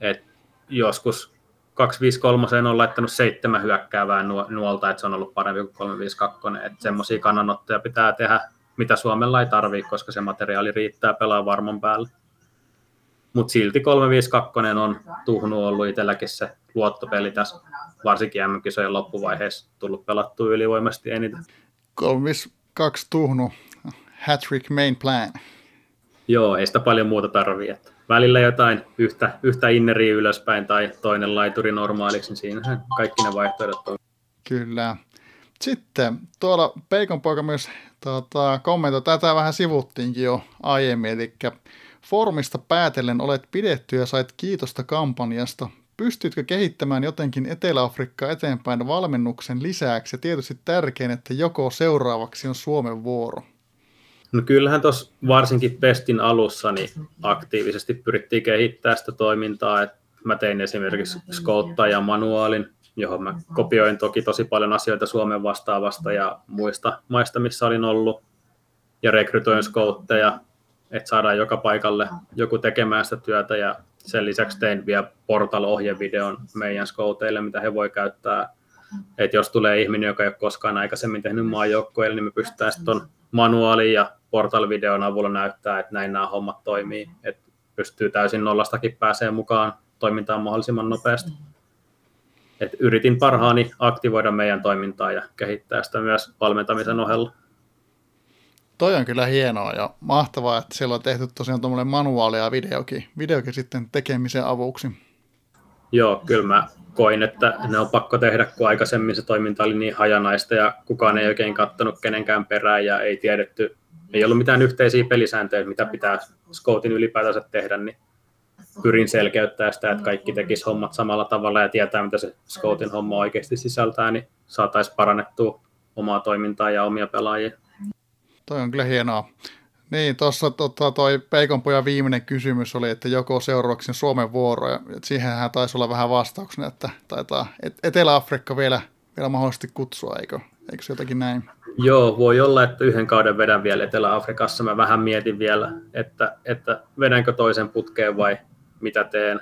Et joskus 253 on laittanut seitsemän hyökkäävää nuolta, että se on ollut parempi kuin 352. Että semmoisia kannanottoja pitää tehdä, mitä Suomella ei tarvitse, koska se materiaali riittää pelaa varman päälle. Mutta silti 352 on tuhnu ollut itselläkin se luottopeli tässä, varsinkin MM-kisojen loppuvaiheessa tullut pelattua ylivoimasti eniten. 352 tuhnu, hat-trick main plan. Joo, ei sitä paljon muuta tarvitse välillä jotain yhtä, yhtä inneriä ylöspäin tai toinen laituri normaaliksi, niin siinähän kaikki ne vaihtoehdot on. Kyllä. Sitten tuolla Peikon poika myös tota, kommentoi, tätä vähän sivuttiinkin jo aiemmin, eli foorumista päätellen olet pidetty ja sait kiitosta kampanjasta. Pystytkö kehittämään jotenkin Etelä-Afrikkaa eteenpäin valmennuksen lisäksi ja tietysti tärkein, että joko seuraavaksi on Suomen vuoro? No kyllähän tuossa varsinkin Pestin alussa niin aktiivisesti pyrittiin kehittämään sitä toimintaa. Et mä tein esimerkiksi ja manuaalin, johon mä kopioin toki tosi paljon asioita Suomen vastaavasta ja muista maista, missä olin ollut. Ja rekrytoin skoutteja, että saadaan joka paikalle joku tekemään sitä työtä. Ja sen lisäksi tein vielä portal-ohjevideon meidän skouteille, mitä he voi käyttää. Että jos tulee ihminen, joka ei ole koskaan aikaisemmin tehnyt maajoukkoille, niin me pystytään sitten manuaalin ja portal-videon avulla näyttää, että näin nämä hommat toimii, että pystyy täysin nollastakin pääsee mukaan toimintaan mahdollisimman nopeasti. Et yritin parhaani aktivoida meidän toimintaa ja kehittää sitä myös valmentamisen ohella. Toi on kyllä hienoa ja mahtavaa, että siellä on tehty tosiaan tuommoinen manuaali ja videokin, videokin sitten tekemisen avuksi. Joo, kyllä mä koin, että ne on pakko tehdä, kun aikaisemmin se toiminta oli niin hajanaista ja kukaan ei oikein kattonut kenenkään perään ja ei tiedetty, ei ollut mitään yhteisiä pelisääntöjä, mitä pitää Scoutin ylipäätänsä tehdä, niin pyrin selkeyttää sitä, että kaikki tekis hommat samalla tavalla ja tietää, mitä se Scoutin homma oikeasti sisältää, niin saataisiin parannettua omaa toimintaa ja omia pelaajia. Toi on kyllä hienoa. Niin, tuossa tota, toi Peikonpojan viimeinen kysymys oli, että joko seuraavaksi Suomen vuoro, ja siihenhän taisi olla vähän vastauksena, että taitaa Etelä-Afrikka vielä, vielä mahdollisesti kutsua, eikö, eikö se jotakin näin? Joo, voi olla, että yhden kauden vedän vielä Etelä-Afrikassa. Mä vähän mietin vielä, että, että vedänkö toisen putkeen vai mitä teen.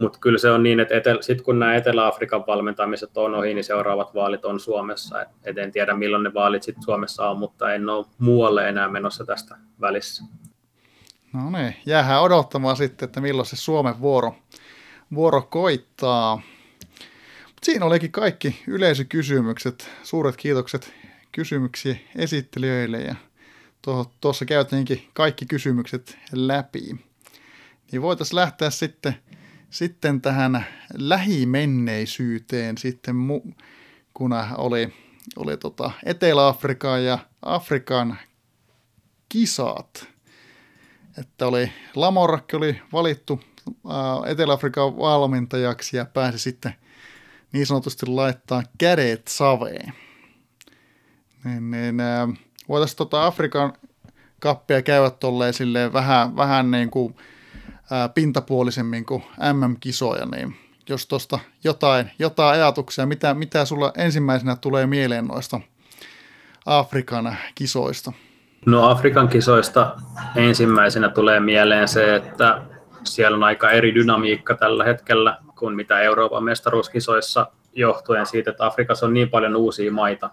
Mutta kyllä se on niin, että etel, sit kun nämä Etelä-Afrikan valmentamiset on ohi, niin seuraavat vaalit on Suomessa. Et, en tiedä milloin ne vaalit sit Suomessa on, mutta en ole muualle enää menossa tästä välissä. No niin, jäähän odottamaan sitten, että milloin se Suomen vuoro, vuoro koittaa. Siinä olikin kaikki yleisökysymykset. Suuret kiitokset kysymyksiä esittelijöille ja tuossa käytiinkin kaikki kysymykset läpi. Niin voitaisiin lähteä sitten, sitten tähän lähimenneisyyteen sitten, kun oli, oli tota Etelä-Afrikan ja Afrikan kisat. Että oli Lamorakki oli valittu Etelä-Afrikan valmentajaksi ja pääsi sitten niin sanotusti laittaa kädet saveen. Niin, niin, voitaisiin tota Afrikan kappia käydä tolleen vähän, vähän niin kuin, ää, pintapuolisemmin kuin MM-kisoja, niin jos tuosta jotain, jotain ajatuksia, mitä, mitä sulla ensimmäisenä tulee mieleen noista Afrikan kisoista? No Afrikan kisoista ensimmäisenä tulee mieleen se, että siellä on aika eri dynamiikka tällä hetkellä kuin mitä Euroopan mestaruuskisoissa johtuen siitä, että Afrikassa on niin paljon uusia maita.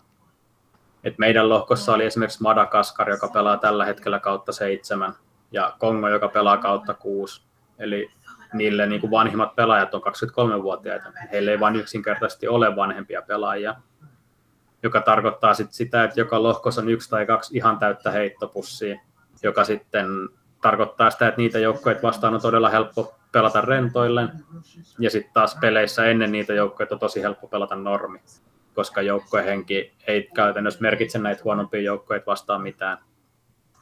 Et meidän lohkossa oli esimerkiksi Madagaskar, joka pelaa tällä hetkellä kautta seitsemän, ja Kongo, joka pelaa kautta kuusi. Eli niille niin kuin vanhimmat pelaajat on 23-vuotiaita. Heillä ei vain yksinkertaisesti ole vanhempia pelaajia, joka tarkoittaa sit sitä, että joka lohkossa on yksi tai kaksi ihan täyttä heittopussia, joka sitten tarkoittaa sitä, että niitä joukkoja vastaan on todella helppo pelata rentoillen, ja sitten taas peleissä ennen niitä joukkoja on tosi helppo pelata normi, koska joukkojen henki ei käytännössä merkitse näitä huonompia joukkoja vastaan mitään.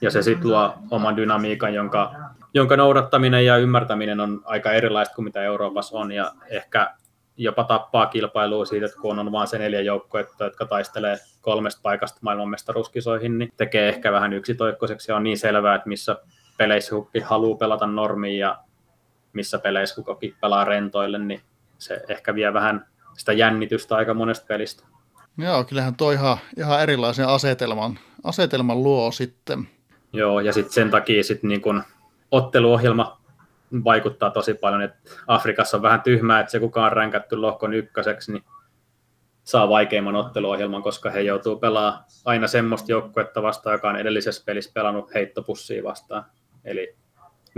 Ja se sitten luo oman dynamiikan, jonka, jonka noudattaminen ja ymmärtäminen on aika erilaista kuin mitä Euroopassa on, ja ehkä jopa tappaa kilpailua siitä, että kun on vain se neljä joukkuetta, jotka taistelee kolmesta paikasta maailmanmestaruuskisoihin, niin tekee ehkä vähän yksitoikkoiseksi. Ja on niin selvää, että missä peleissä kukin haluaa pelata normiin ja missä peleissä kukin pelaa rentoille, niin se ehkä vie vähän sitä jännitystä aika monesta pelistä. Joo, kyllähän toi ihan, ihan erilaisen asetelman, asetelman luo sitten. Joo, ja sitten sen takia sit niin kun otteluohjelma vaikuttaa tosi paljon, että Afrikassa on vähän tyhmää, että se kuka on ränkätty lohkon ykköseksi, niin saa vaikeimman otteluohjelman, koska he joutuu pelaamaan aina semmoista joukkuetta vastaan, joka on edellisessä pelissä pelannut heittopussia vastaan. Eli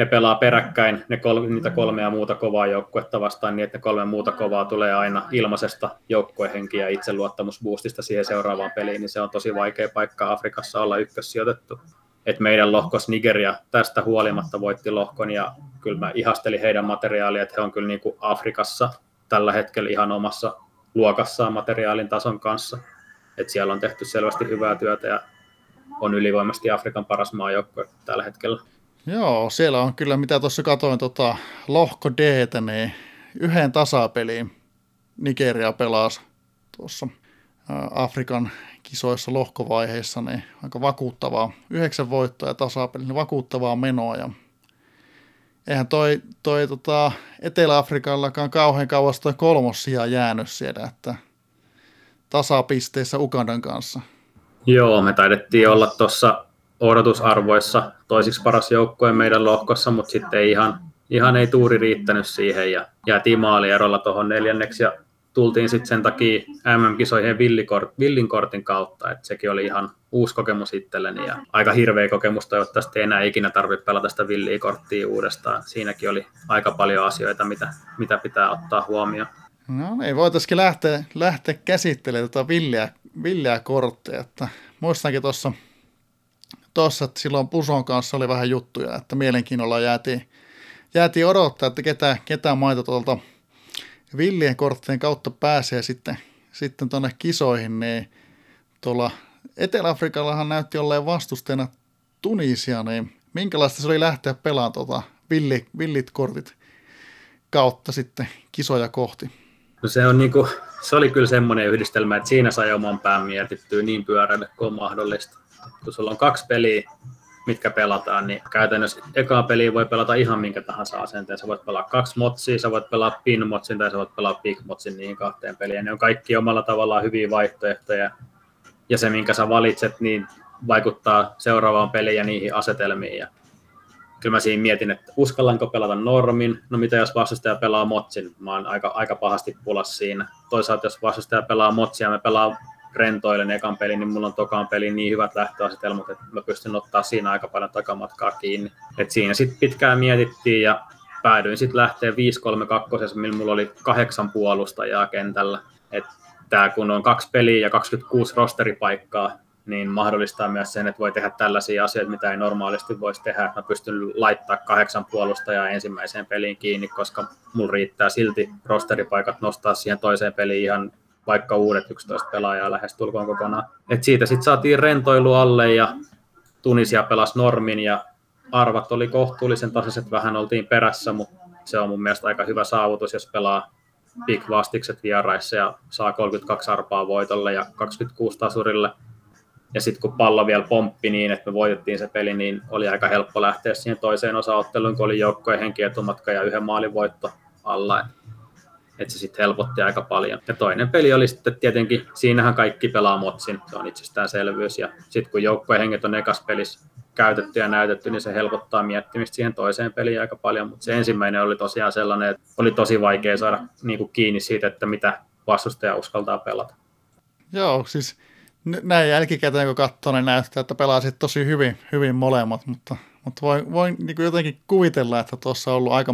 ne pelaa peräkkäin ne kol- niitä kolmea muuta kovaa joukkuetta vastaan niin, että ne kolme muuta kovaa tulee aina ilmaisesta joukkuehenkiä ja itseluottamusboostista siihen seuraavaan peliin, niin se on tosi vaikea paikka Afrikassa olla ykkössijoitettu. Et meidän lohkos Nigeria tästä huolimatta voitti lohkon ja kyllä mä ihastelin heidän materiaalia, että he on kyllä niin kuin Afrikassa tällä hetkellä ihan omassa luokassaan materiaalin tason kanssa. Et siellä on tehty selvästi hyvää työtä ja on ylivoimasti Afrikan paras maajoukkue tällä hetkellä. Joo, siellä on kyllä, mitä tuossa katoin, tota, lohko D, niin yhden tasapeliin Nigeria pelasi tuossa Afrikan kisoissa lohkovaiheissa, niin aika vakuuttavaa. Yhdeksän voittoa ja tasapeli, niin vakuuttavaa menoa. Ja eihän toi, toi tota, Etelä-Afrikallakaan kauhean kauas toi kolmossia jäänyt siellä, että tasapisteissä Ugandan kanssa. Joo, me taidettiin olla tuossa odotusarvoissa toisiksi paras joukkue meidän lohkossa, mutta sitten ei ihan, ihan ei tuuri riittänyt siihen ja jäätiin maalierolla tuohon neljänneksi ja tultiin sitten sen takia MM-kisoihin villikort, villin kortin kautta, että sekin oli ihan uusi kokemus itselleni ja aika hirveä kokemus toivottavasti ei enää ikinä tarvitse pelata sitä villikorttia uudestaan. Siinäkin oli aika paljon asioita, mitä, mitä pitää ottaa huomioon. No ei voitaisiin lähteä, lähteä käsittelemään tuota villiä, villiä korttia, että muistankin tuossa tuossa, että silloin Puson kanssa oli vähän juttuja, että mielenkiinnolla jäätiin, jäätiin odottaa, että ketä, ketä maita tuolta villien korttien kautta pääsee sitten, sitten tuonne kisoihin, niin tuolla Etelä-Afrikallahan näytti olleen vastusteena Tunisia, niin minkälaista se oli lähteä pelaamaan tuota villi, villit kortit kautta sitten kisoja kohti? No se, on niinku, se oli kyllä semmoinen yhdistelmä, että siinä sai oman pään mietittyä niin pyörälle kuin mahdollista kun sulla on kaksi peliä, mitkä pelataan, niin käytännössä ekaa peliä voi pelata ihan minkä tahansa asenteen. Sä voit pelaa kaksi motsia, sä voit pelaa pin motsin tai sä voit pelaa big motsin niihin kahteen peliin. Ne on kaikki omalla tavallaan hyviä vaihtoehtoja. Ja se, minkä sä valitset, niin vaikuttaa seuraavaan peliin ja niihin asetelmiin. Ja kyllä mä siinä mietin, että uskallanko pelata normin, no mitä jos vastustaja pelaa motsin, mä oon aika, aika pahasti pulas siinä. Toisaalta jos vastustaja pelaa motsia me pelaa rentoilen ekan pelin, niin mulla on tokaan pelin niin hyvät lähtöasetelmat, että mä pystyn ottaa siinä aika paljon takamatkaa kiinni. Et siinä sitten pitkään mietittiin ja päädyin sitten lähteä 5-3-2, millä mulla oli kahdeksan puolustajaa kentällä. Tämä kun on kaksi peliä ja 26 rosteripaikkaa, niin mahdollistaa myös sen, että voi tehdä tällaisia asioita, mitä ei normaalisti voisi tehdä. Mä pystyn laittaa kahdeksan puolustajaa ensimmäiseen peliin kiinni, koska mulla riittää silti rosteripaikat nostaa siihen toiseen peliin ihan vaikka uudet 11 pelaajaa lähes tulkoon kokonaan. Et siitä sitten saatiin rentoilu alle ja Tunisia pelasi normin ja arvat oli kohtuullisen tasaiset, vähän oltiin perässä, mutta se on mun mielestä aika hyvä saavutus, jos pelaa big vastikset vieraissa ja saa 32 arpaa voitolle ja 26 tasurille. Ja sitten kun pallo vielä pomppi niin, että me voitettiin se peli, niin oli aika helppo lähteä siihen toiseen osaotteluun, kun oli joukkojen henkietumatka ja yhden maalin voitto alla että se sitten helpotti aika paljon. Ja toinen peli oli sitten tietenkin, siinähän kaikki pelaa motsin, se on itsestäänselvyys. Ja sitten kun joukkojen henget on ekas pelissä käytetty ja näytetty, niin se helpottaa miettimistä siihen toiseen peliin aika paljon. Mutta se ensimmäinen oli tosiaan sellainen, että oli tosi vaikea saada niin kuin kiinni siitä, että mitä vastustaja uskaltaa pelata. Joo, siis näin jälkikäteen kun katsoo, niin näyttää, että pelasit tosi hyvin, hyvin molemmat, mutta, mutta voin, voin niin jotenkin kuvitella, että tuossa on ollut aika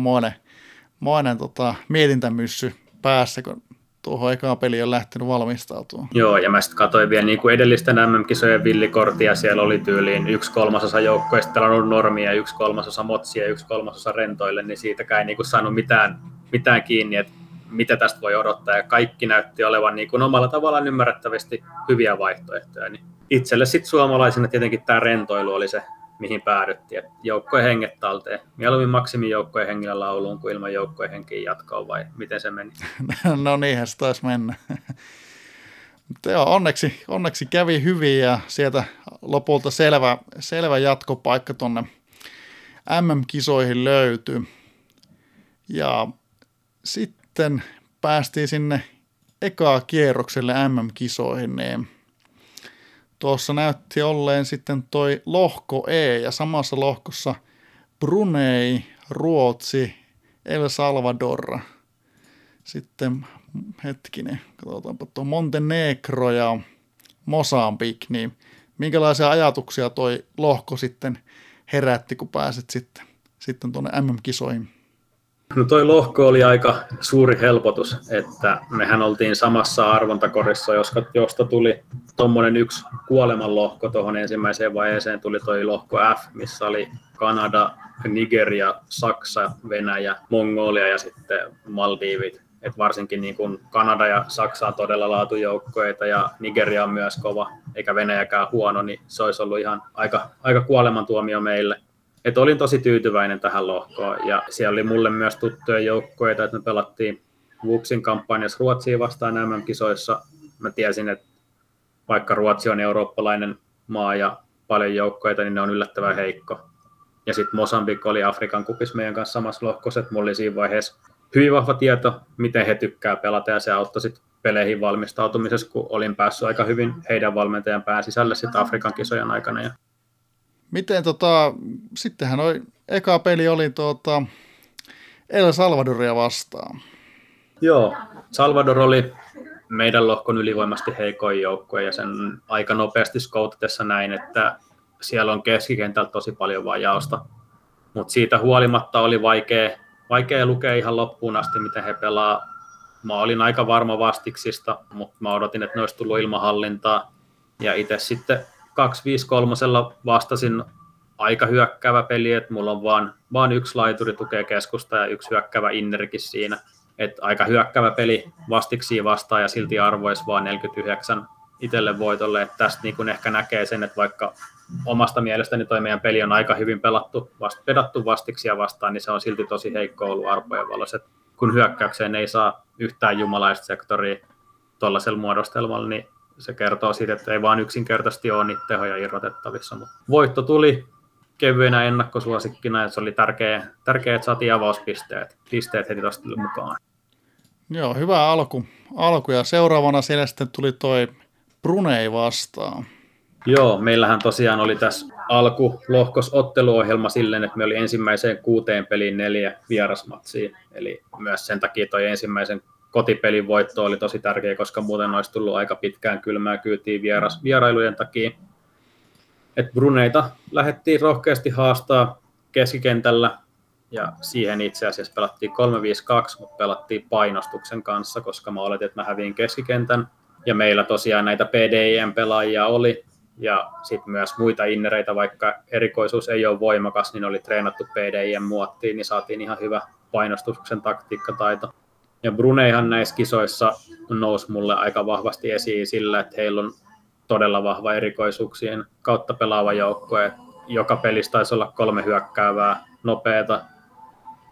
moinen tota, mietintämyssy päässä, kun tuohon ekaan peli on lähtenyt valmistautumaan. Joo, ja mä sitten katsoin vielä niin kuin edellisten MM-kisojen villikortia, siellä oli tyyliin yksi kolmasosa joukkoista pelannut normia, yksi kolmasosa motsia yksi kolmasosa rentoille, niin siitäkään ei niin kuin saanut mitään, mitään kiinni, että mitä tästä voi odottaa, ja kaikki näytti olevan niin kuin omalla tavallaan ymmärrettävästi hyviä vaihtoehtoja. Niin itselle sitten suomalaisena tietenkin tämä rentoilu oli se mihin päädyttiin. joukkojen henget talteen. Mieluummin maksimi joukkojen hengillä lauluun kuin ilman joukkojen henkiin jatkoon vai miten se meni? [laughs] no niinhän se taisi mennä. [laughs] Mutta joo, onneksi, onneksi kävi hyvin ja sieltä lopulta selvä, selvä jatkopaikka tuonne MM-kisoihin löytyi. Ja sitten päästiin sinne ekaa kierrokselle MM-kisoihin, niin tuossa näytti olleen sitten toi lohko E ja samassa lohkossa Brunei, Ruotsi, El Salvador. Sitten hetkinen, katsotaanpa tuo Montenegro ja Mosambik, niin minkälaisia ajatuksia toi lohko sitten herätti, kun pääset sitten, sitten tuonne MM-kisoihin? No toi lohko oli aika suuri helpotus, että mehän oltiin samassa arvontakorissa, josta tuli tuommoinen yksi kuolemanlohko tuohon ensimmäiseen vaiheeseen, tuli toi lohko F, missä oli Kanada, Nigeria, Saksa, Venäjä, Mongolia ja sitten Maldiivit. Et varsinkin niin kun Kanada ja Saksa on todella laatujoukkoita ja Nigeria on myös kova, eikä Venäjäkään huono, niin se olisi ollut ihan aika, aika kuolemantuomio meille et olin tosi tyytyväinen tähän lohkoon ja siellä oli mulle myös tuttuja joukkoja, että me pelattiin Wupsin kampanjassa Ruotsiin vastaan MM-kisoissa. Mä tiesin, että vaikka Ruotsi on eurooppalainen maa ja paljon joukkoja, niin ne on yllättävän heikko. Ja sitten Mosambik oli Afrikan kupis meidän kanssa samassa lohkossa, että mulla oli siinä vaiheessa hyvin vahva tieto, miten he tykkää pelata, ja se auttoi sitten peleihin valmistautumisessa, kun olin päässyt aika hyvin heidän valmentajan pään sisälle sitten Afrikan kisojen aikana. Ja Miten tota, sittenhän oli, eka peli oli tuota, El Salvadoria vastaan. Joo, Salvador oli meidän lohkon ylivoimasti heikoin joukkue ja sen aika nopeasti skoutatessa näin, että siellä on keskikentältä tosi paljon vajausta. Mutta siitä huolimatta oli vaikea, vaikea lukea ihan loppuun asti, miten he pelaa. Mä olin aika varma vastiksista, mutta mä odotin, että ne olisi tullut ilman hallintaa. Ja itse sitten 253 vastasin aika hyökkäävä peli, että mulla on vaan, vaan yksi laituri tukee keskusta ja yksi hyökkäävä innerkin siinä. Et aika hyökkäävä peli vastiksi vastaan ja silti arvoisi vaan 49 itselle voitolle. Et tästä niin kun ehkä näkee sen, että vaikka omasta mielestäni toi meidän peli on aika hyvin pelattu, vast, pedattu vastiksia vastaan, niin se on silti tosi heikko ollut arpojen valossa. kun hyökkäykseen ei saa yhtään jumalaista sektoria tuollaisella muodostelmalla, niin se kertoo siitä, että ei vaan yksinkertaisesti ole niitä tehoja irrotettavissa. Mutta voitto tuli kevyenä ennakkosuosikkina ja se oli tärkeä, tärkeä että saatiin avauspisteet pisteet heti tuosta mukaan. Joo, hyvä alku. alku. Ja seuraavana siellä sitten tuli toi Brunei vastaan. Joo, meillähän tosiaan oli tässä alku lohkos otteluohjelma silleen, että me oli ensimmäiseen kuuteen peliin neljä vierasmatsia. Eli myös sen takia toi ensimmäisen kotipelin voitto oli tosi tärkeä, koska muuten olisi tullut aika pitkään kylmää kyytiin vieras, vierailujen takia. Et Bruneita lähdettiin rohkeasti haastaa keskikentällä, ja siihen itse asiassa pelattiin 3-5-2, mutta pelattiin painostuksen kanssa, koska mä oletin, että mä häviin keskikentän. Ja meillä tosiaan näitä PDIM-pelaajia oli, ja sitten myös muita innereitä, vaikka erikoisuus ei ole voimakas, niin oli treenattu PDIM-muottiin, niin saatiin ihan hyvä painostuksen taktiikkataito. Ja Bruneihan näissä kisoissa nousi mulle aika vahvasti esiin sillä, että heillä on todella vahva erikoisuuksien kautta pelaava joukkue. Joka pelissä taisi olla kolme hyökkäävää, nopeata,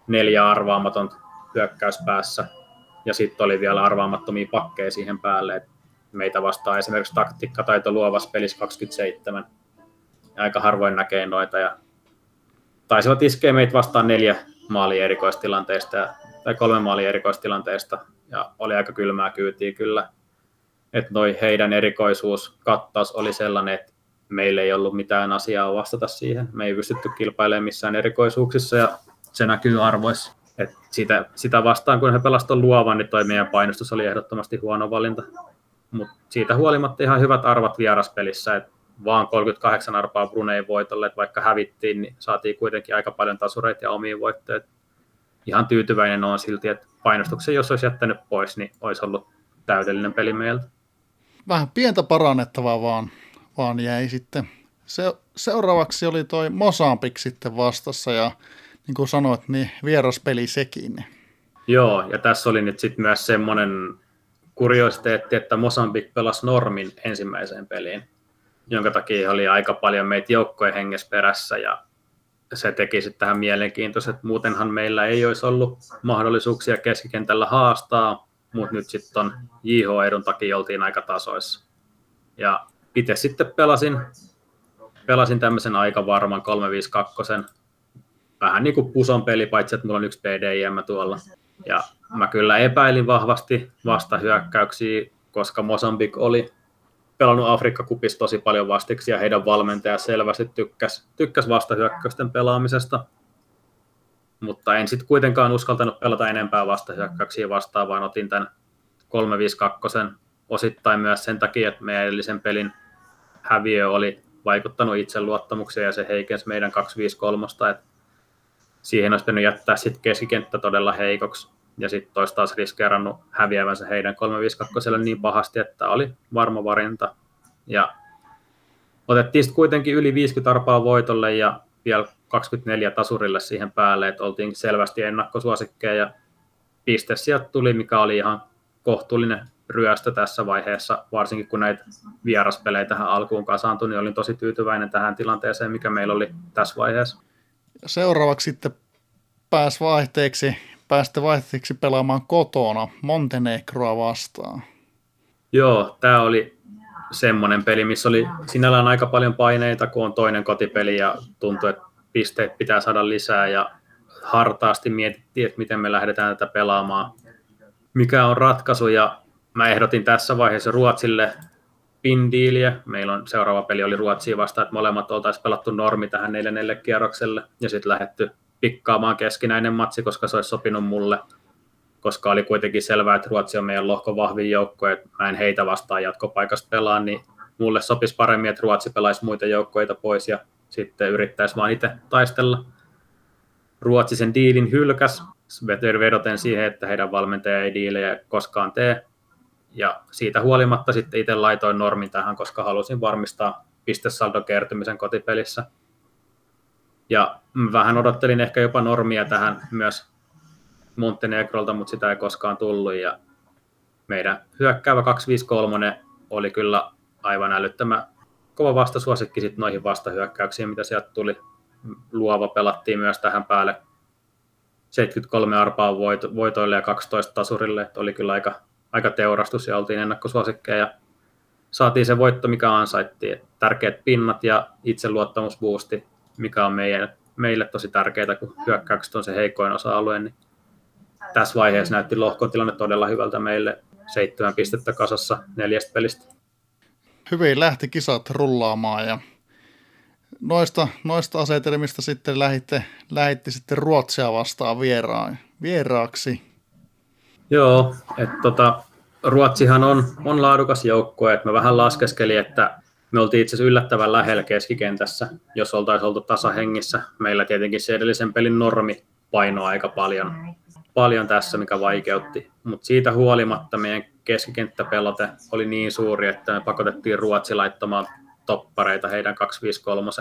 neljä arvaamatonta hyökkäyspäässä. Ja sitten oli vielä arvaamattomia pakkeja siihen päälle. Et meitä vastaa esimerkiksi taktiikkataito luovassa pelissä 27. Ja aika harvoin näkee noita. Ja taisivat iskeä meitä vastaan neljä maalia erikoistilanteesta tai kolme maalia erikoistilanteesta. Ja oli aika kylmää kyytiä kyllä. Että noi heidän erikoisuus kattaus oli sellainen, että meillä ei ollut mitään asiaa vastata siihen. Me ei pystytty kilpailemaan missään erikoisuuksissa ja se näkyy arvoissa. Et sitä, sitä vastaan, kun he pelasivat luovan, niin toi meidän painostus oli ehdottomasti huono valinta. Mutta siitä huolimatta ihan hyvät arvat vieraspelissä, että vaan 38 arpaa Brunei voitolle, että vaikka hävittiin, niin saatiin kuitenkin aika paljon tasureita ja omiin voittoja. Ihan tyytyväinen on silti, että painostuksen jos olisi jättänyt pois, niin olisi ollut täydellinen peli meiltä. Vähän pientä parannettavaa vaan, vaan jäi sitten. Se, seuraavaksi oli toi Mosambik sitten vastassa ja niin kuin sanoit, niin vieraspeli sekin. Joo, ja tässä oli nyt sitten myös semmoinen kuriositeetti, että Mosambik pelasi Normin ensimmäiseen peliin, jonka takia oli aika paljon meitä joukkojen hengessä perässä ja se teki sitten tähän mielenkiintoista, että muutenhan meillä ei olisi ollut mahdollisuuksia keskikentällä haastaa, mutta nyt sitten on JH-edun takia oltiin aika tasoissa. Ja itse sitten pelasin, pelasin tämmöisen aika varman 352 vähän niin kuin puson peli, paitsi että mulla on yksi PDIM tuolla. Ja mä kyllä epäilin vahvasti vastahyökkäyksiä, koska Mosambik oli pelannut Afrikka-kupissa tosi paljon vastiksi ja heidän valmentaja selvästi tykkäsi, tykkäs vastahyökkäysten pelaamisesta. Mutta en sitten kuitenkaan uskaltanut pelata enempää vastahyökkäyksiä vastaan, vaan otin tämän 352 osittain myös sen takia, että meidän edellisen pelin häviö oli vaikuttanut itseluottamukseen ja se heikensi meidän 253, että siihen olisi pitänyt jättää sitten keskikenttä todella heikoksi ja sitten toista taas riskeerannut häviävänsä heidän 352 niin pahasti, että oli varma varinta. Ja otettiin sitten kuitenkin yli 50 arpaa voitolle ja vielä 24 tasurille siihen päälle, että oltiin selvästi ennakkosuosikkeja ja piste sieltä tuli, mikä oli ihan kohtuullinen ryöstö tässä vaiheessa, varsinkin kun näitä vieraspelejä tähän alkuun kasaantui, niin olin tosi tyytyväinen tähän tilanteeseen, mikä meillä oli tässä vaiheessa. Seuraavaksi sitten pääsi vaihteeksi, pääsitte vaihteeksi pelaamaan kotona Montenegroa vastaan. Joo, tämä oli semmoinen peli, missä oli sinällään aika paljon paineita, kun on toinen kotipeli ja tuntui, että pisteet pitää saada lisää ja hartaasti mietittiin, että miten me lähdetään tätä pelaamaan, mikä on ratkaisu ja mä ehdotin tässä vaiheessa Ruotsille pindiiliä. Meillä on seuraava peli oli Ruotsiin vasta, että molemmat oltaisiin pelattu normi tähän neljännelle kierrokselle ja sitten lähdetty pikkaamaan keskinäinen matsi, koska se olisi sopinut mulle, koska oli kuitenkin selvää, että Ruotsi on meidän lohko vahvin joukko, että mä en heitä vastaan jatkopaikasta pelaa, niin mulle sopisi paremmin, että Ruotsi pelaisi muita joukkoita pois ja sitten yrittäisi vaan itse taistella. Ruotsi sen diilin hylkäs, vedoten siihen, että heidän valmentaja ei diilejä koskaan tee. Ja siitä huolimatta sitten itse laitoin normin tähän, koska halusin varmistaa pistesaldon kertymisen kotipelissä. Ja vähän odottelin ehkä jopa normia tähän myös Montenegrolta, mutta sitä ei koskaan tullut. Ja meidän hyökkäävä 253 oli kyllä aivan älyttömän kova vastasuosikki sitten noihin vastahyökkäyksiin, mitä sieltä tuli. Luova pelattiin myös tähän päälle 73 arpaa voitoille ja 12 tasurille, että oli kyllä aika, aika teurastus ja oltiin ennakkosuosikkeja. Ja saatiin se voitto, mikä ansaittiin. Tärkeät pinnat ja itseluottamusboosti mikä on meidän, meille tosi tärkeää, kun hyökkäykset on se heikoin osa-alue, niin tässä vaiheessa näytti lohkon tilanne todella hyvältä meille. Seitsemän pistettä kasassa neljästä pelistä. Hyvin lähti kisat rullaamaan ja noista, noista asetelmista sitten lähitte, lähitte sitten Ruotsia vastaan vieraan, vieraaksi. Joo, että tota, Ruotsihan on, on laadukas joukkue, että mä vähän laskeskelin, että me oltiin itse asiassa yllättävän lähellä keskikentässä, jos oltaisiin oltu tasahengissä. Meillä tietenkin se edellisen pelin normi painoi aika paljon, paljon tässä, mikä vaikeutti. Mutta siitä huolimatta meidän keskikenttäpelote oli niin suuri, että me pakotettiin Ruotsi laittamaan toppareita heidän 253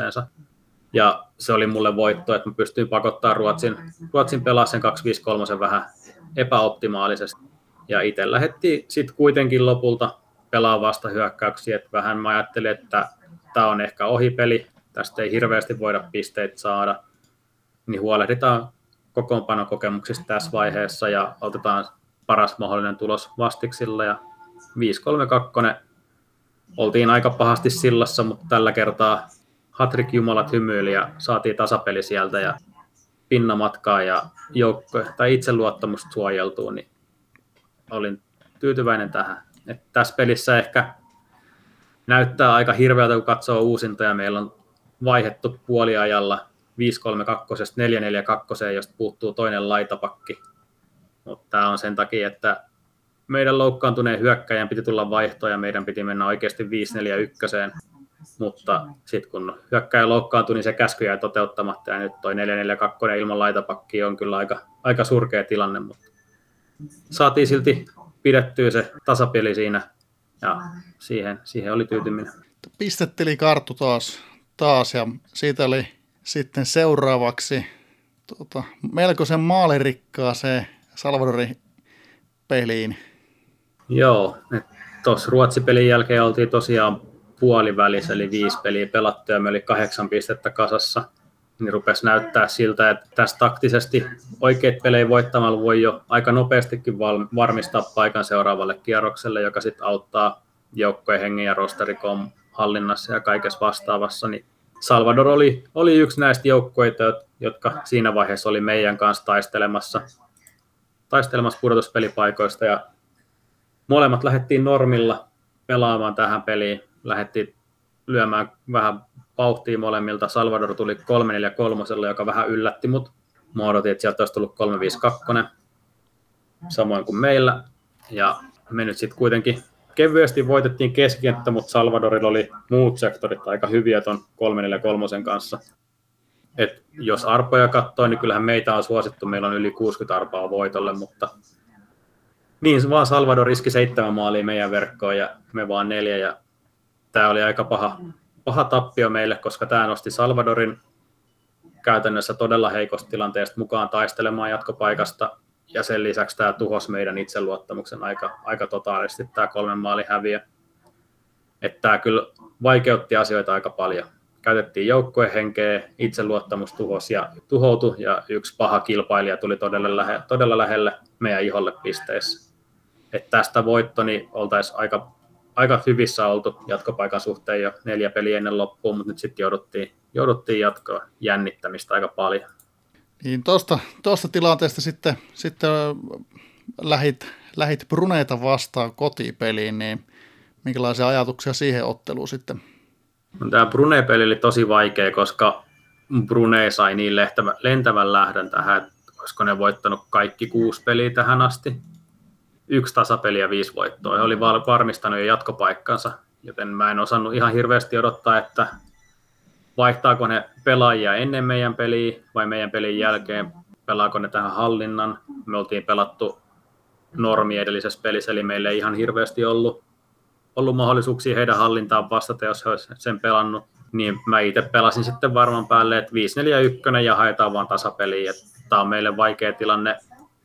Ja se oli mulle voitto, että mä pystyin pakottaa Ruotsin, Ruotsin pelaa sen 253 vähän epäoptimaalisesti. Ja itse lähdettiin sitten kuitenkin lopulta pelaa vasta hyökkäyksiä, että vähän mä ajattelin, että tämä on ehkä ohipeli, tästä ei hirveästi voida pisteitä saada, niin huolehditaan kokoonpanokokemuksista tässä vaiheessa ja otetaan paras mahdollinen tulos vastiksilla ja 5-3-2 oltiin aika pahasti sillassa, mutta tällä kertaa Hatrik Jumalat hymyili ja saatiin tasapeli sieltä ja pinnamatkaa ja joukko, tai itseluottamusta suojeltuu, niin olin tyytyväinen tähän. Et tässä pelissä ehkä näyttää aika hirveältä, kun katsoo uusintoja. Meillä on vaihettu puoliajalla 5-3-2, 4-4-2, josta puuttuu toinen laitapakki. Mutta tämä on sen takia, että meidän loukkaantuneen hyökkäjän piti tulla vaihtoa ja meidän piti mennä oikeasti 5-4-1. Mutta sitten kun hyökkäjä loukkaantui, niin se käsky jäi toteuttamatta ja nyt toi 4-4-2 ilman laitapakkia on kyllä aika, aika surkea tilanne, mutta saatiin silti pidettyä se tasapeli siinä ja siihen, siihen oli tyytyminen. Pistetteli karttu taas, taas ja siitä oli sitten seuraavaksi tota, melkoisen maalirikkaaseen Salvadorin peliin. Joo, tuossa Ruotsi-pelin jälkeen oltiin tosiaan puolivälissä, eli viisi peliä pelattu ja me oli kahdeksan pistettä kasassa – niin rupesi näyttää siltä, että tässä taktisesti oikeat pelejä voittamalla voi jo aika nopeastikin varmistaa paikan seuraavalle kierrokselle, joka sitten auttaa joukkojen hengen ja rosterikom hallinnassa ja kaikessa vastaavassa. Niin Salvador oli, oli yksi näistä joukkoita, jotka siinä vaiheessa oli meidän kanssa taistelemassa, taistelemassa pudotuspelipaikoista ja molemmat lähdettiin normilla pelaamaan tähän peliin, lähdettiin lyömään vähän vauhtia molemmilta. Salvador tuli 3-4-3, joka vähän yllätti mut. Mä odotin, että sieltä olisi tullut 3-5-2, samoin kuin meillä. Ja me nyt sitten kuitenkin kevyesti voitettiin keskenttä, mutta Salvadorilla oli muut sektorit aika hyviä ton 343 kanssa. Et jos arpoja katsoo, niin kyllähän meitä on suosittu, meillä on yli 60 arpaa voitolle, mutta niin vaan Salvador riski seitsemän maalia meidän verkkoon ja me vaan neljä ja tämä oli aika paha, paha tappio meille, koska tämä nosti Salvadorin käytännössä todella heikosta tilanteesta mukaan taistelemaan jatkopaikasta, ja sen lisäksi tämä tuhosi meidän itseluottamuksen aika, aika totaalisesti, tämä kolmen maali häviö. Että tämä kyllä vaikeutti asioita aika paljon. Käytettiin joukkuehenkeä, itseluottamus tuhosi ja tuhoutui, ja yksi paha kilpailija tuli todella, lähe, todella lähelle meidän iholle pisteissä. Että tästä voitto, niin oltaisiin aika aika hyvissä oltu jatkopaikan suhteen jo neljä peliä ennen loppuun, mutta nyt sitten jouduttiin, jouduttiin jatkoa jännittämistä aika paljon. Niin tuosta, tuosta tilanteesta sitten, sitten lähit, lähit Bruneita vastaan kotipeliin, niin minkälaisia ajatuksia siihen otteluun sitten? No, tämä Brune-peli oli tosi vaikea, koska Brune sai niin lentävän, lentävän lähdön tähän, että olisiko ne voittanut kaikki kuusi peliä tähän asti yksi tasapeli ja viisi voittoa. He oli varmistanut jo jatkopaikkansa, joten mä en osannut ihan hirveästi odottaa, että vaihtaako ne pelaajia ennen meidän peliä vai meidän pelin jälkeen, pelaako ne tähän hallinnan. Me oltiin pelattu normi edellisessä pelissä, eli meillä ei ihan hirveästi ollut, ollut mahdollisuuksia heidän hallintaan vastata, jos he olisivat sen pelannut. Niin mä itse pelasin sitten varmaan päälle, että 5-4-1 ja haetaan vaan tasapeliä. Tämä on meille vaikea tilanne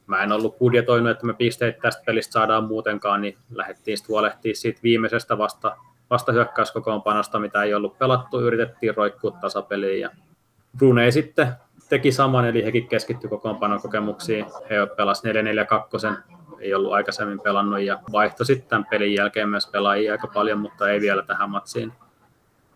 mä en ollut budjetoinut, että me pisteet tästä pelistä saadaan muutenkaan, niin lähdettiin sitten huolehtimaan siitä viimeisestä vasta, vasta hyökkäyskokoonpanosta, mitä ei ollut pelattu, yritettiin roikkua tasapeliin ja Brune sitten teki saman, eli hekin keskittyi kokoonpanon kokemuksiin. He pelasivat 4-4-2, ei ollut aikaisemmin pelannut ja vaihtoi sitten tämän pelin jälkeen myös pelaajia aika paljon, mutta ei vielä tähän matsiin.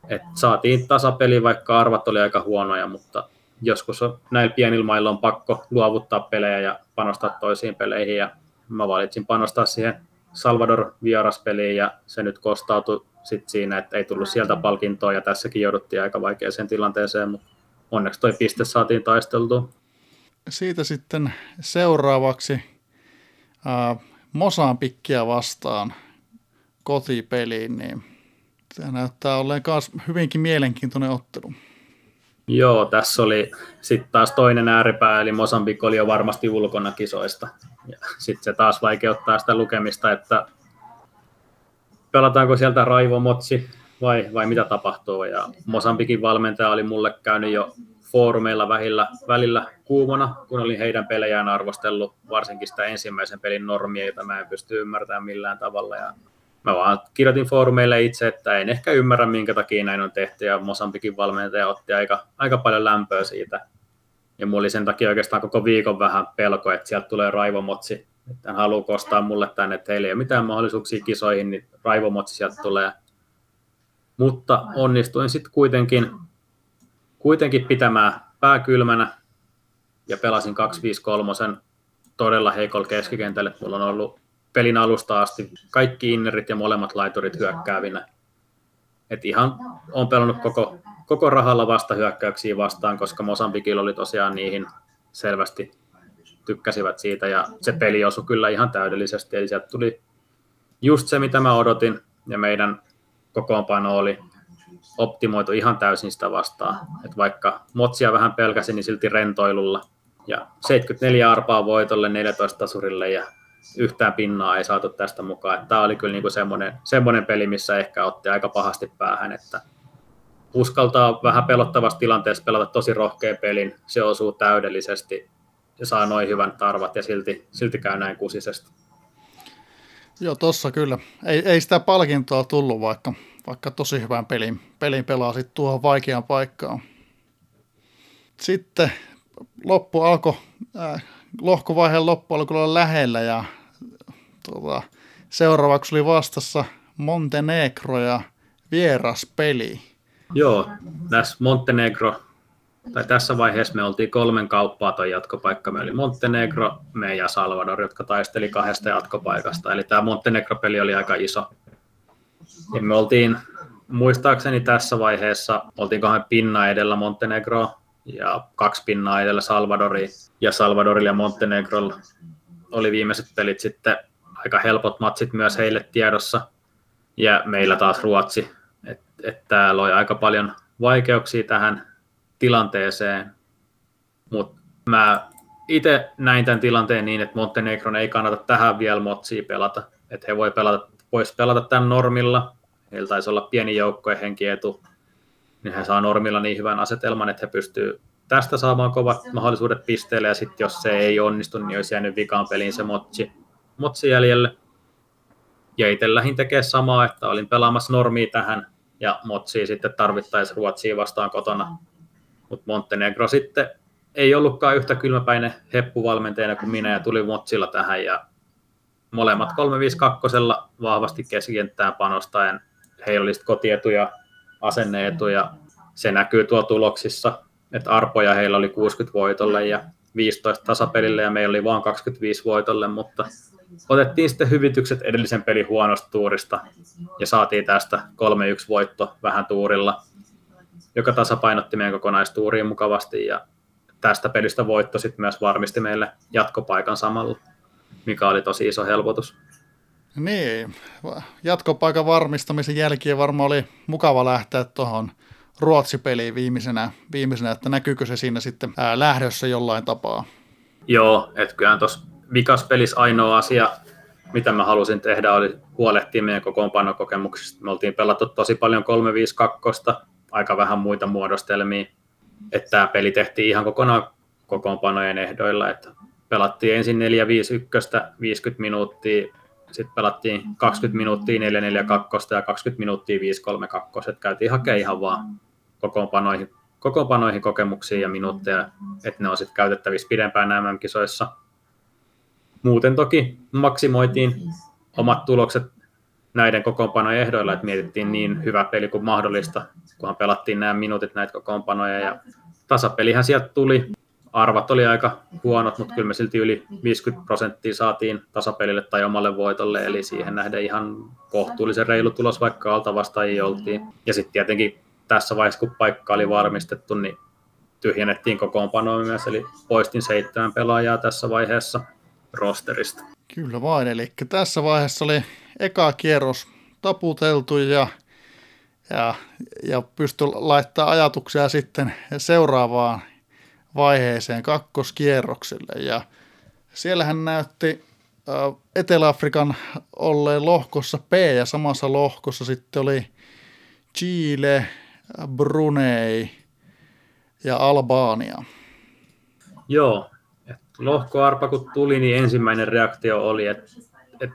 Et saatiin tasapeli, vaikka arvat oli aika huonoja, mutta joskus on, näillä pienillä mailla on pakko luovuttaa pelejä ja panostaa toisiin peleihin ja mä valitsin panostaa siihen Salvador vieraspeliin ja se nyt kostautui sit siinä, että ei tullut sieltä palkintoa ja tässäkin jouduttiin aika vaikeaseen tilanteeseen, mutta onneksi toi piste saatiin taisteltua. Siitä sitten seuraavaksi ää, Mosambikkia vastaan kotipeliin, niin se näyttää olleen myös hyvinkin mielenkiintoinen ottelu. Joo, tässä oli sitten taas toinen ääripää, eli Mosambik oli jo varmasti ulkona kisoista. Sitten se taas vaikeuttaa sitä lukemista, että pelataanko sieltä Raivo Motsi vai, vai mitä tapahtuu. Ja Mosambikin valmentaja oli mulle käynyt jo foorumeilla välillä, välillä kuumona, kun olin heidän pelejään arvostellut, varsinkin sitä ensimmäisen pelin normia, jota mä en pysty ymmärtämään millään tavalla. Ja mä vaan kirjoitin foorumeille itse, että en ehkä ymmärrä, minkä takia näin on tehty, ja Mosambikin valmentaja otti aika, aika paljon lämpöä siitä. Ja mulla oli sen takia oikeastaan koko viikon vähän pelko, että sieltä tulee raivomotsi, että hän haluaa kostaa mulle tänne, että heillä ei ole mitään mahdollisuuksia kisoihin, niin raivomotsi sieltä tulee. Mutta onnistuin sitten kuitenkin, kuitenkin pitämään pää kylmänä ja pelasin 2-5-3 todella heikolla keskikentällä. Mulla on ollut pelin alusta asti kaikki innerit ja molemmat laiturit hyökkäävinä. Et ihan on pelannut koko, koko rahalla vastahyökkäyksiä vastaan, koska Mosambikilla oli tosiaan niihin selvästi tykkäsivät siitä ja se peli osui kyllä ihan täydellisesti. Eli sieltä tuli just se, mitä mä odotin ja meidän kokoonpano oli optimoitu ihan täysin sitä vastaan. Et vaikka Motsia vähän pelkäsi, niin silti rentoilulla. Ja 74 arpaa voitolle, 14 tasurille ja yhtään pinnaa ei saatu tästä mukaan. Tämä oli kyllä niinku semmoinen, semmoinen peli, missä ehkä otti aika pahasti päähän, että uskaltaa vähän pelottavassa tilanteessa pelata tosi rohkean pelin, se osuu täydellisesti ja saa noin hyvän tarvat ja silti, silti käy näin kusisesti. Joo, tossa kyllä. Ei, ei sitä palkintoa tullut, vaikka, vaikka tosi hyvän pelin, pelin pelasit tuohon vaikeaan paikkaan. Sitten loppu alkoi, äh, lohkovaiheen loppu alkoi olla lähellä ja tuota, seuraavaksi oli vastassa Montenegro ja vieraspeli. Joo, tässä Montenegro, tai tässä vaiheessa me oltiin kolmen kauppaa toi jatkopaikka. Me oli Montenegro, me ja Salvador, jotka taisteli kahdesta jatkopaikasta. Eli tämä Montenegro-peli oli aika iso. Ja me oltiin, muistaakseni tässä vaiheessa, oltiin kahden pinna edellä Montenegro ja kaksi pinnaa edellä Salvadori. Ja Salvadorilla ja Montenegrolla oli viimeiset pelit sitten aika helpot matsit myös heille tiedossa. Ja meillä taas Ruotsi. Että et loi aika paljon vaikeuksia tähän tilanteeseen. Mutta mä itse näin tämän tilanteen niin, että Montenegron ei kannata tähän vielä motsia pelata. Että he voi pelata, vois pelata tämän normilla. Heillä taisi olla pieni joukkojen henkietu. Niin he saa normilla niin hyvän asetelman, että he pystyy tästä saamaan kovat mahdollisuudet pisteelle, ja sitten jos se ei onnistu, niin olisi jäänyt vikaan peliin se motsi, motsi jäljelle. Ja itse lähdin tekemään samaa, että olin pelaamassa normia tähän, ja motsia sitten tarvittaisiin Ruotsia vastaan kotona. Mutta Montenegro sitten ei ollutkaan yhtä kylmäpäinen heppuvalmentajana kuin minä, ja tuli motsilla tähän, ja molemmat 352 vahvasti keskikenttään panostaen. Heillä oli kotietuja, asenneetuja, se näkyy tuolla tuloksissa, että arpoja heillä oli 60 voitolle ja 15 tasapelille ja meillä oli vain 25 voitolle, mutta otettiin sitten hyvitykset edellisen pelin huonosta tuurista ja saatiin tästä 3-1 voitto vähän tuurilla, joka tasapainotti meidän kokonaistuuriin mukavasti ja tästä pelistä voitto sitten myös varmisti meille jatkopaikan samalla, mikä oli tosi iso helpotus. Niin, jatkopaikan varmistamisen jälkeen varmaan oli mukava lähteä tuohon Ruotsi-peliin viimeisenä, viimeisenä, että näkyykö se siinä sitten ää, lähdössä jollain tapaa? Joo, että kyllähän tuossa vikaspelissä ainoa asia, mitä mä halusin tehdä, oli huolehtia meidän kokoonpanokokemuksista. Me oltiin pelattu tosi paljon 3-5-2, aika vähän muita muodostelmia. Että tämä peli tehtiin ihan kokonaan kokoonpanojen ehdoilla, että pelattiin ensin 4-5-1, 50 minuuttia, sitten pelattiin 20 minuuttia 4-4-2 ja 20 minuuttia 5-3-2, että käytiin hakemaan ihan vaan kokoonpanoihin, kokoonpanoihin kokemuksia ja minuutteja, että ne on sitten käytettävissä pidempään MM-kisoissa. Muuten toki maksimoitiin omat tulokset näiden kokoonpanojen ehdoilla, että mietittiin niin hyvä peli kuin mahdollista, kunhan pelattiin nämä minuutit näitä kokoonpanoja ja tasapelihän sieltä tuli. Arvat oli aika huonot, mutta kyllä me silti yli 50 prosenttia saatiin tasapelille tai omalle voitolle, eli siihen nähden ihan kohtuullisen reilu tulos, vaikka alta vastaajia oltiin. Ja sitten tietenkin tässä vaiheessa, kun paikka oli varmistettu, niin tyhjennettiin kokoonpanoa myös, eli poistin seitsemän pelaajaa tässä vaiheessa rosterista. Kyllä vain, eli tässä vaiheessa oli eka kierros taputeltu ja, ja, ja pystyi laittaa ajatuksia sitten seuraavaan vaiheeseen kakkoskierrokselle. Ja siellähän näytti Etelä-Afrikan olleen lohkossa P ja samassa lohkossa sitten oli Chile, Brunei ja Albania. Joo, lohkoarpa kun tuli, niin ensimmäinen reaktio oli, että,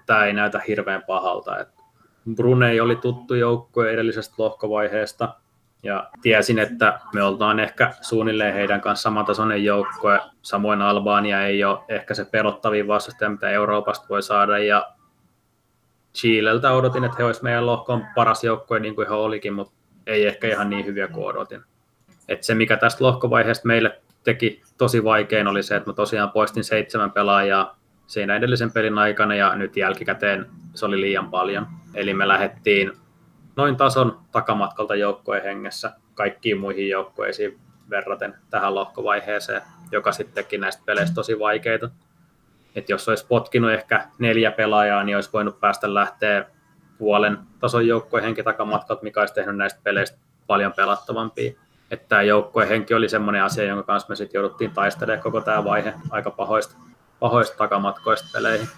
tämä ei näytä hirveän pahalta. Brunei oli tuttu joukkue edellisestä lohkovaiheesta, ja tiesin, että me oltaan ehkä suunnilleen heidän kanssa samantasoinen joukkue. Samoin Albania ei ole ehkä se pelottavin vastustaja, mitä Euroopasta voi saada. Ja Chileltä odotin, että he olisivat meidän lohkon paras joukkue, niin kuin he olikin, mutta ei ehkä ihan niin hyviä kuin odotin. Et se, mikä tästä lohkovaiheesta meille teki tosi vaikein, oli se, että mä tosiaan poistin seitsemän pelaajaa siinä edellisen pelin aikana, ja nyt jälkikäteen se oli liian paljon. Eli me lähdettiin noin tason takamatkalta joukkojen hengessä kaikkiin muihin joukkoisiin verraten tähän lohkovaiheeseen, joka sitten teki näistä peleistä tosi vaikeita. Et jos olisi potkinut ehkä neljä pelaajaa, niin olisi voinut päästä lähteä puolen tason joukkojen henki takamatkalta, mikä olisi tehnyt näistä peleistä paljon pelattavampia. Että tämä joukkojen henki oli semmoinen asia, jonka kanssa me sitten jouduttiin taistelemaan koko tämä vaihe aika pahoista, pahoista takamatkoista peleihin.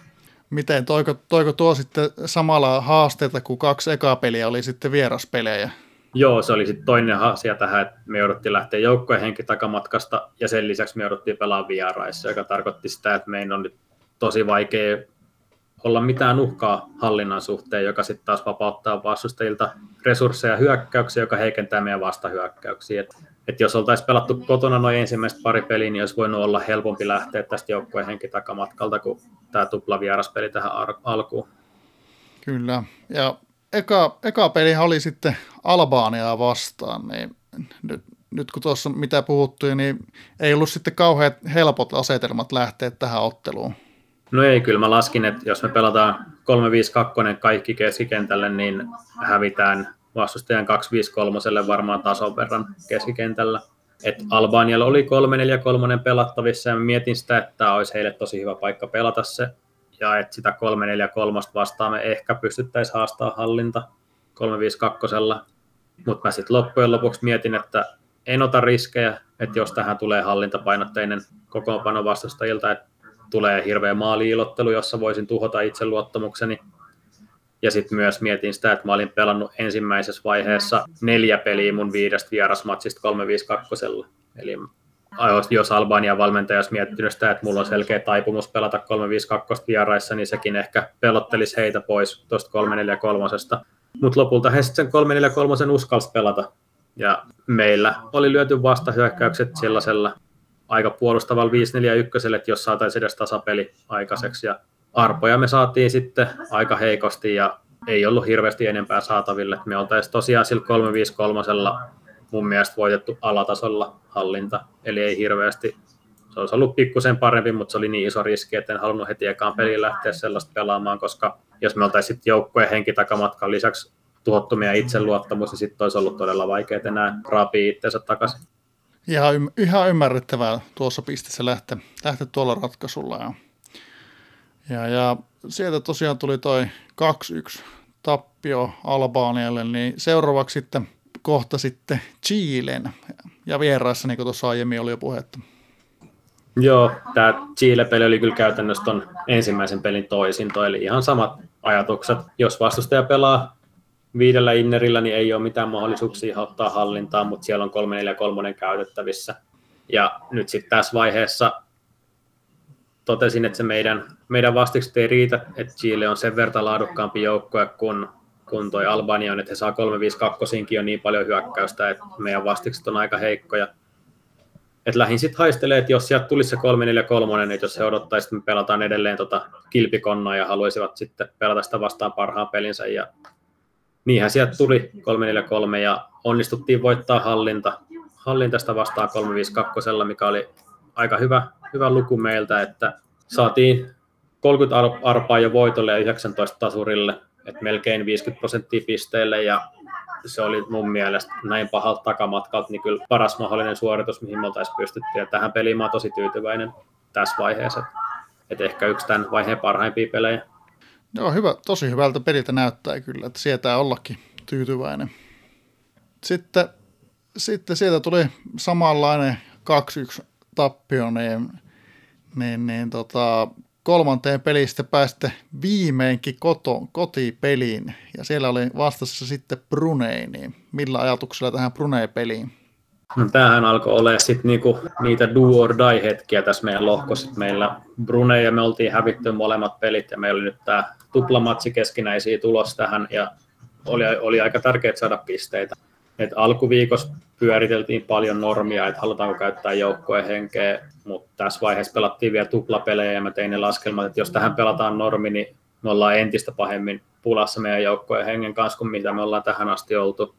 Miten, toiko, toiko tuo sitten samalla haasteita, kuin kaksi ekaa peliä oli sitten vieraspelejä? Joo, se oli sitten toinen asia tähän, että me jouduttiin lähteä joukkojen henki takamatkasta ja sen lisäksi me jouduttiin pelaamaan vieraissa, joka tarkoitti sitä, että meidän on nyt tosi vaikea olla mitään uhkaa hallinnan suhteen, joka sitten taas vapauttaa vastustajilta resursseja hyökkäyksiä, joka heikentää meidän vastahyökkäyksiä. Et, et jos oltaisiin pelattu kotona noin ensimmäistä pari peliä, niin olisi voinut olla helpompi lähteä tästä joukkueen henki takamatkalta kuin tämä tupla vieraspeli tähän alkuun. Kyllä, ja eka, eka peli oli sitten Albaniaa vastaan, niin nyt, nyt kun tuossa mitä puhuttui, niin ei ollut sitten kauhean helpot asetelmat lähteä tähän otteluun. No ei, kyllä mä laskin, että jos me pelataan 3-5-2 kaikki keskikentälle, niin hävitään vastustajan 2-5-3 varmaan tason verran keskikentällä. Et Albanialla oli 3-4-3 pelattavissa ja mietin sitä, että tämä olisi heille tosi hyvä paikka pelata se. Ja että sitä 3-4-3 vastaan me ehkä pystyttäisiin haastaa hallinta 3-5-2. Mutta mä sitten loppujen lopuksi mietin, että en ota riskejä, että jos tähän tulee hallintapainotteinen kokoonpano vastustajilta, että tulee hirveä maaliilottelu, jossa voisin tuhota itseluottamukseni. Ja sitten myös mietin sitä, että mä olin pelannut ensimmäisessä vaiheessa neljä peliä mun viidestä vierasmatsista 352. Eli jos Albanian valmentaja olisi miettinyt sitä, että mulla on selkeä taipumus pelata 352 vieraissa, niin sekin ehkä pelottelisi heitä pois tuosta 343. Mutta lopulta he sitten sen 343 uskalsi pelata. Ja meillä oli lyöty vastahyökkäykset sellaisella aika puolustavalla 5-4-1, että jos saataisiin edes tasapeli aikaiseksi. Ja arpoja me saatiin sitten aika heikosti ja ei ollut hirveästi enempää saataville. Me oltaisiin tosiaan sillä 353 mun mielestä voitettu alatasolla hallinta, eli ei hirveästi. Se olisi ollut pikkusen parempi, mutta se oli niin iso riski, että en halunnut heti ekaan peliin lähteä sellaista pelaamaan, koska jos me oltaisiin joukkueen henki takamatkan lisäksi tuhottu meidän itseluottamus, niin sitten olisi ollut todella vaikea enää raapia itsensä takaisin. Ihan ymmärrettävää tuossa pisteessä lähteä, lähteä tuolla ratkaisulla. Ja, ja, ja sieltä tosiaan tuli toi 2-1 tappio Albaanialle, niin seuraavaksi sitten kohta sitten Chilen ja vieraissa, niin kuin tuossa aiemmin oli jo puhetta. Joo, tämä Chile-peli oli kyllä käytännössä ton ensimmäisen pelin toisinto, eli ihan samat ajatukset. Jos vastustaja pelaa viidellä innerillä niin ei ole mitään mahdollisuuksia ottaa hallintaan, mutta siellä on 343 käytettävissä. Ja nyt sitten tässä vaiheessa totesin, että se meidän, meidän vastikset ei riitä, että Chile on sen verran laadukkaampi joukkue kuin, kuin toi Albania on, että he saa 352 on niin paljon hyökkäystä, että meidän vastikset on aika heikkoja. Et lähin sitten haistelee, että jos sieltä tulisi se 343, niin jos he odottaisi, että me pelataan edelleen tota kilpikonnaa ja haluaisivat sitten pelata sitä vastaan parhaan pelinsä ja niinhän sieltä tuli 343 ja onnistuttiin voittaa hallinta, hallintasta vastaan 352, mikä oli aika hyvä, hyvä luku meiltä, että saatiin 30 arpaa jo voitolle ja 19 tasurille, että melkein 50 prosenttia pisteille ja se oli mun mielestä näin pahalta takamatkalta, niin kyllä paras mahdollinen suoritus, mihin me oltaisiin pystytty. Ja tähän peliin mä oon tosi tyytyväinen tässä vaiheessa. että ehkä yksi tämän vaiheen parhaimpia pelejä. Joo, hyvä, tosi hyvältä peliltä näyttää kyllä, että sietää ollakin tyytyväinen. Sitten, sitten sieltä tuli samanlainen 2-1 tappio, niin, niin, niin tota, kolmanteen pelistä pääsitte viimeinkin koto, kotipeliin, ja siellä oli vastassa sitten Brunei, niin millä ajatuksella tähän Brunei-peliin? No, tämähän alkoi olla sitten niinku niitä do or die hetkiä tässä meidän lohkossa. Meillä Brunei ja me oltiin hävitty molemmat pelit ja meillä oli nyt tämä tuplamatsi keskinäisiä tulos tähän ja oli, oli aika tärkeää saada pisteitä. Et alkuviikossa pyöriteltiin paljon normia, että halutaanko käyttää joukkojen henkeä, mutta tässä vaiheessa pelattiin vielä tuplapelejä ja mä tein ne laskelmat, että jos tähän pelataan normi, niin me ollaan entistä pahemmin pulassa meidän joukkojen hengen kanssa kuin mitä me ollaan tähän asti oltu.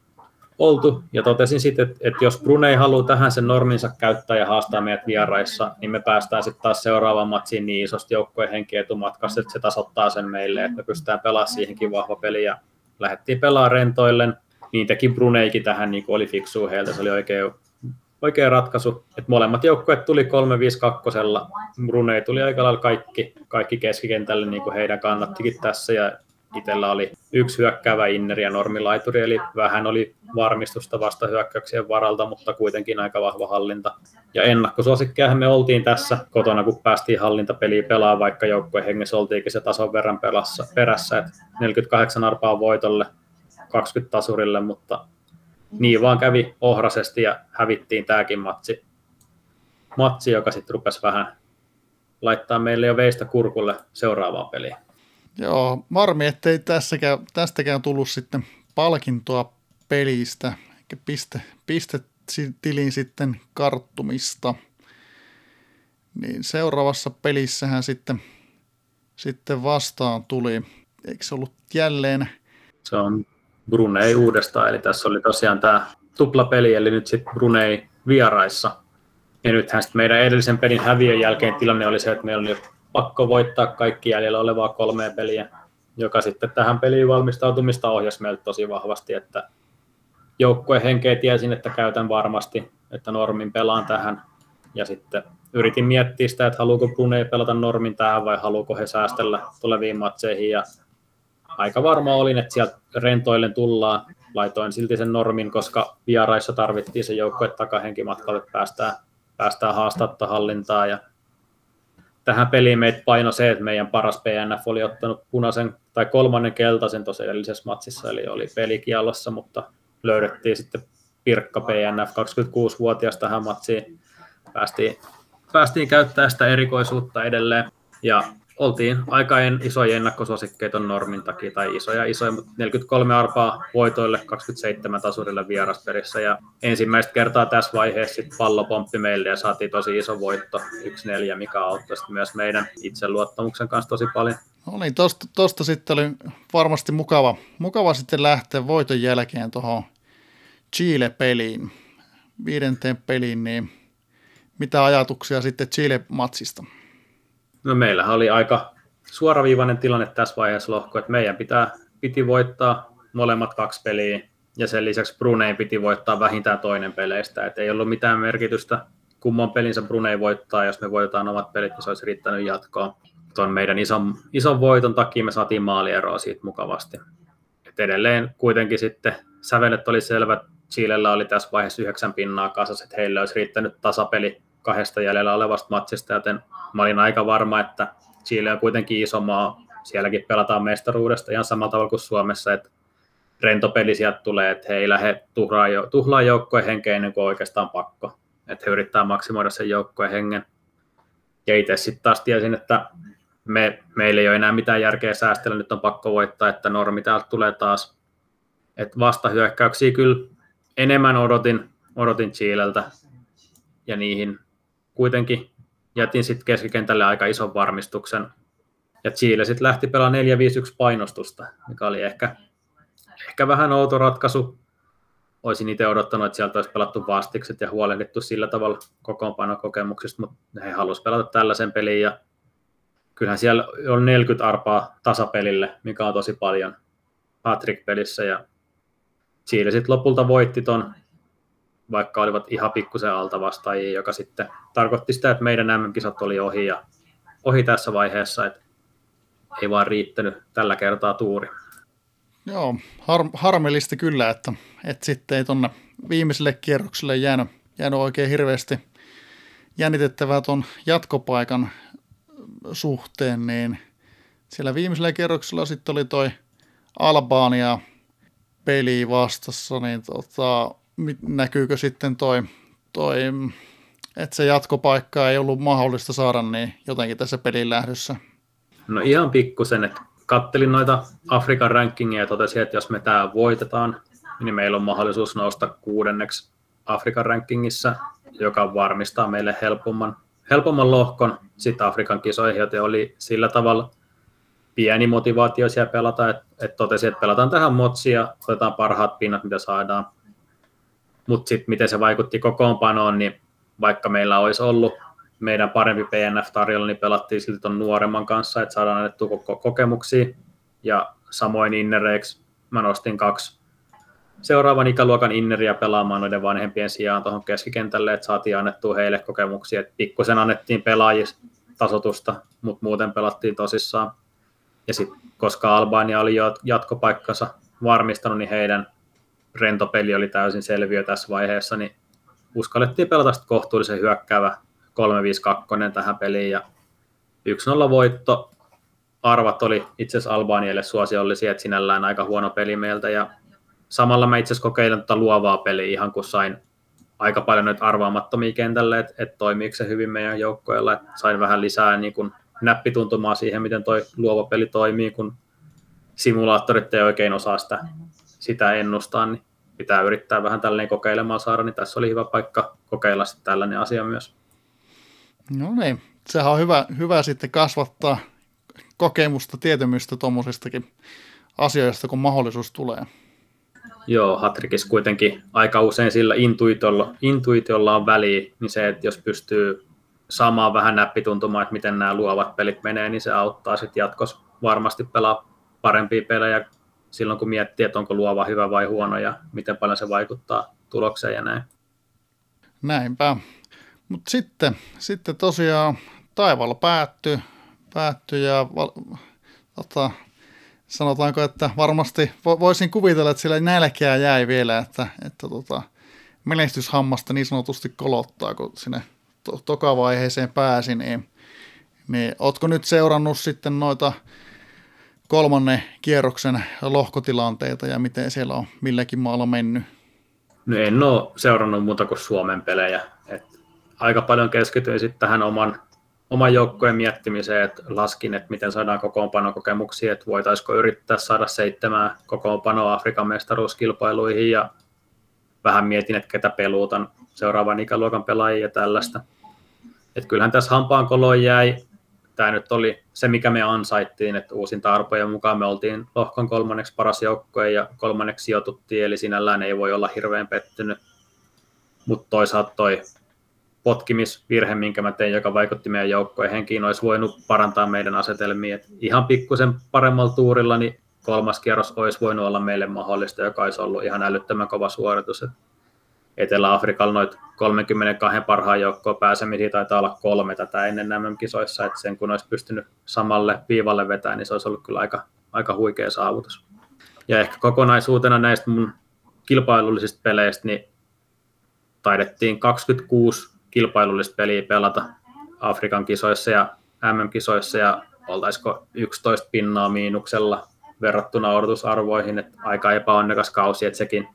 oltu. Ja totesin sitten, että, että jos Brunei haluaa tähän sen norminsa käyttää ja haastaa meidät vieraissa, niin me päästään sitten taas seuraavaan matsiin niin isosti joukkojen henki etumatkassa, että se tasoittaa sen meille, että me pystytään pelaamaan siihenkin vahva peli ja lähdettiin pelaamaan rentoillen niin teki Bruneikin tähän, niin oli fiksu heiltä, se oli oikein, oikea ratkaisu. Et molemmat joukkueet tuli 3-5-2, Brunei tuli aika lailla kaikki, kaikki keskikentälle, niin kuin heidän kannattikin tässä, ja itsellä oli yksi hyökkäävä inneri ja normilaituri, eli vähän oli varmistusta vasta hyökkäyksien varalta, mutta kuitenkin aika vahva hallinta. Ja ennakkosuosikkiahan me oltiin tässä kotona, kun päästiin hallintapeliä pelaamaan, vaikka joukkueen hengessä oltiinkin se tason verran pelassa, perässä, että 48 arpaa voitolle, 20 tasurille, mutta niin vaan kävi ohrasesti ja hävittiin tämäkin matsi, matsi joka sitten rupesi vähän laittaa meille jo veistä kurkulle seuraavaan peliin. Joo, varmi, ettei tässäkään, tästäkään tullut sitten palkintoa pelistä, eikä piste, piste tilin sitten karttumista. Niin seuraavassa pelissähän sitten, sitten vastaan tuli, eikö se ollut jälleen? Se on Brunei uudestaan, eli tässä oli tosiaan tämä tuplapeli, eli nyt sitten Brunei vieraissa. Ja nythän sitten meidän edellisen pelin häviön jälkeen tilanne oli se, että meillä oli pakko voittaa kaikki jäljellä olevaa kolmea peliä, joka sitten tähän peliin valmistautumista ohjasi meiltä tosi vahvasti, että joukkueen henkeä tiesin, että käytän varmasti, että normin pelaan tähän. Ja sitten yritin miettiä sitä, että haluuko Brunei pelata normin tähän vai haluuko he säästellä tuleviin matseihin. Ja aika varma olin, että sieltä rentoillen tullaan. Laitoin silti sen normin, koska vieraissa tarvittiin se joukkue takahenkimatkalle, päästään, päästään haastatta hallintaa. Ja tähän peliin meitä paino se, että meidän paras PNF oli ottanut punaisen tai kolmannen keltaisen tuossa edellisessä matsissa, eli oli pelikialossa, mutta löydettiin sitten Pirkka PNF 26-vuotias tähän matsiin. Päästiin, päästiin käyttämään sitä erikoisuutta edelleen. Ja oltiin aika en, isoja ennakkosuosikkeita normin takia, tai isoja, isoja, mutta 43 arpaa voitoille, 27 tasurille vierasperissä, ja ensimmäistä kertaa tässä vaiheessa sitten pallo pomppi meille, ja saatiin tosi iso voitto, 1-4, mikä auttoi myös meidän itseluottamuksen kanssa tosi paljon. No niin, tosta, tosta sitten oli varmasti mukava, mukava sitten lähteä voiton jälkeen tuohon Chile-peliin, viidenteen peliin, niin mitä ajatuksia sitten Chile-matsista? No meillähän oli aika suoraviivainen tilanne tässä vaiheessa lohko, että meidän pitää, piti voittaa molemmat kaksi peliä, ja sen lisäksi Brunei piti voittaa vähintään toinen peleistä, että ei ollut mitään merkitystä, kumman pelinsä Brunei voittaa, jos me voitetaan omat pelit, niin se olisi riittänyt jatkoa. Tuon meidän ison, ison voiton takia me saatiin maalieroa siitä mukavasti. Et edelleen kuitenkin sitten sävelet oli selvät, Chilellä oli tässä vaiheessa yhdeksän pinnaa kasassa, että heillä olisi riittänyt tasapeli kahdesta jäljellä olevasta matsista, joten mä olin aika varma, että Chile on kuitenkin iso maa, sielläkin pelataan mestaruudesta ihan samalla tavalla kuin Suomessa, että rentopeli sieltä tulee, että he ei lähde tuhlaa, joukkojen henkeä ennen kuin oikeastaan pakko, että he yrittää maksimoida sen joukkojen hengen. Ja itse sitten taas tiesin, että me, meillä ei ole enää mitään järkeä säästellä, nyt on pakko voittaa, että normi täältä tulee taas. Että vastahyökkäyksiä kyllä enemmän odotin, odotin Chileltä ja niihin kuitenkin jätin sitten keskikentälle aika ison varmistuksen. Ja Chile sitten lähti pelaamaan 4-5-1 painostusta, mikä oli ehkä, ehkä vähän outo ratkaisu. Olisin itse odottanut, että sieltä olisi pelattu vastikset ja huolehdittu sillä tavalla kokoonpanokokemuksista, mutta he halusivat pelata tällaisen pelin ja kyllähän siellä on 40 arpaa tasapelille, mikä on tosi paljon Patrick-pelissä ja Chile sitten lopulta voitti ton vaikka olivat ihan pikkusen alta vastaajia, joka sitten tarkoitti sitä, että meidän MM-kisat oli ohi ja ohi tässä vaiheessa, että ei vaan riittänyt tällä kertaa tuuri. Joo, har, harmillista kyllä, että, että sitten ei tuonne viimeiselle kierrokselle jäänyt, jäänyt oikein hirveästi jännitettävää tuon jatkopaikan suhteen, niin siellä viimeisellä kierroksella sitten oli toi Albania peli vastassa, niin tota, näkyykö sitten toi, toi että se jatkopaikka ei ollut mahdollista saada niin jotenkin tässä pelin lähdössä? No ihan pikkusen, että kattelin noita Afrikan rankingia ja totesin, että jos me tämä voitetaan, niin meillä on mahdollisuus nousta kuudenneksi Afrikan rankingissa, joka varmistaa meille helpomman, helpomman lohkon sitten Afrikan kisoihin, joten oli sillä tavalla pieni motivaatio siellä pelata, että, että totesin, että pelataan tähän motsia, otetaan parhaat pinnat, mitä saadaan. Mutta sitten miten se vaikutti kokoonpanoon, niin vaikka meillä olisi ollut meidän parempi PNF tarjolla, niin pelattiin silti tuon nuoremman kanssa, että saadaan annettu koko kokemuksia. Ja samoin innereiksi mä nostin kaksi seuraavan ikäluokan inneriä pelaamaan noiden vanhempien sijaan tuohon keskikentälle, että saatiin annettua heille kokemuksia. Että pikkusen annettiin pelaajista tasotusta, mutta muuten pelattiin tosissaan. Ja sitten koska Albania oli jatkopaikkansa varmistanut, niin heidän rentopeli oli täysin selviö tässä vaiheessa, niin uskallettiin pelata kohtuullisen hyökkäävä 3-5-2 tähän peliin ja 1-0 voitto. Arvat oli itse asiassa Albanialle suosiollisia, että sinällään aika huono peli meiltä ja samalla mä itse asiassa kokeilin tätä luovaa peliä ihan kun sain aika paljon nyt arvaamattomia kentälle, että, että toimiiko se hyvin meidän joukkoilla, että sain vähän lisää niin kuin näppituntumaa siihen, miten toi luova peli toimii, kun simulaattorit ei oikein osaa sitä, sitä ennustaa, niin pitää yrittää vähän tälleen kokeilemaan saada, niin tässä oli hyvä paikka kokeilla sitten tällainen asia myös. No niin, sehän on hyvä, hyvä sitten kasvattaa kokemusta, tietämystä tuommoisistakin asioista, kun mahdollisuus tulee. Joo, Hatrikis kuitenkin aika usein sillä intuitiolla, intuitiolla on väliä, niin se, että jos pystyy saamaan vähän näppituntumaan, että miten nämä luovat pelit menee, niin se auttaa sitten jatkossa varmasti pelaa parempia pelejä silloin, kun miettii, että onko luova hyvä vai huono ja miten paljon se vaikuttaa tulokseen ja näin. Näinpä. Mutta sitten, sitten tosiaan taivaalla päättyi, päättyi ja tota, sanotaanko, että varmasti voisin kuvitella, että siellä nälkeä jäi vielä, että, että tota, menestyshammasta niin sanotusti kolottaa, kun sinne to, tokavaiheeseen pääsi, niin, niin ootko nyt seurannut sitten noita kolmannen kierroksen lohkotilanteita ja miten siellä on milläkin maalla mennyt? No en ole seurannut muuta kuin Suomen pelejä. Et aika paljon keskityin sitten tähän oman, oman joukkojen miettimiseen, että laskin, että miten saadaan kokoonpanokokemuksia, että voitaisiko yrittää saada seitsemää kokoonpanoa Afrikan mestaruuskilpailuihin ja vähän mietin, että ketä peluutan seuraavan ikäluokan pelaajia ja tällaista. Et kyllähän tässä hampaankoloon jäi tämä nyt oli se, mikä me ansaittiin, että uusinta arpojen mukaan me oltiin lohkon kolmanneksi paras joukkue ja kolmanneksi sijoituttiin, eli sinällään ei voi olla hirveän pettynyt. Mutta toisaalta toi potkimisvirhe, minkä mä tein, joka vaikutti meidän joukkojen henkiin, olisi voinut parantaa meidän asetelmia. Et ihan pikkusen paremmalla tuurilla, niin kolmas kierros olisi voinut olla meille mahdollista, joka olisi ollut ihan älyttömän kova suoritus. Et Etelä-Afrikalla noit 32 parhaan joukkoon pääsemisiä taitaa olla kolme tätä ennen MM-kisoissa, että sen kun olisi pystynyt samalle viivalle vetämään, niin se olisi ollut kyllä aika, aika huikea saavutus. Ja ehkä kokonaisuutena näistä mun kilpailullisista peleistä, niin taidettiin 26 kilpailullista peliä pelata Afrikan kisoissa ja MM-kisoissa, ja oltaisiko 11 pinnaa miinuksella verrattuna odotusarvoihin, että aika epäonnekas kausi, että sekin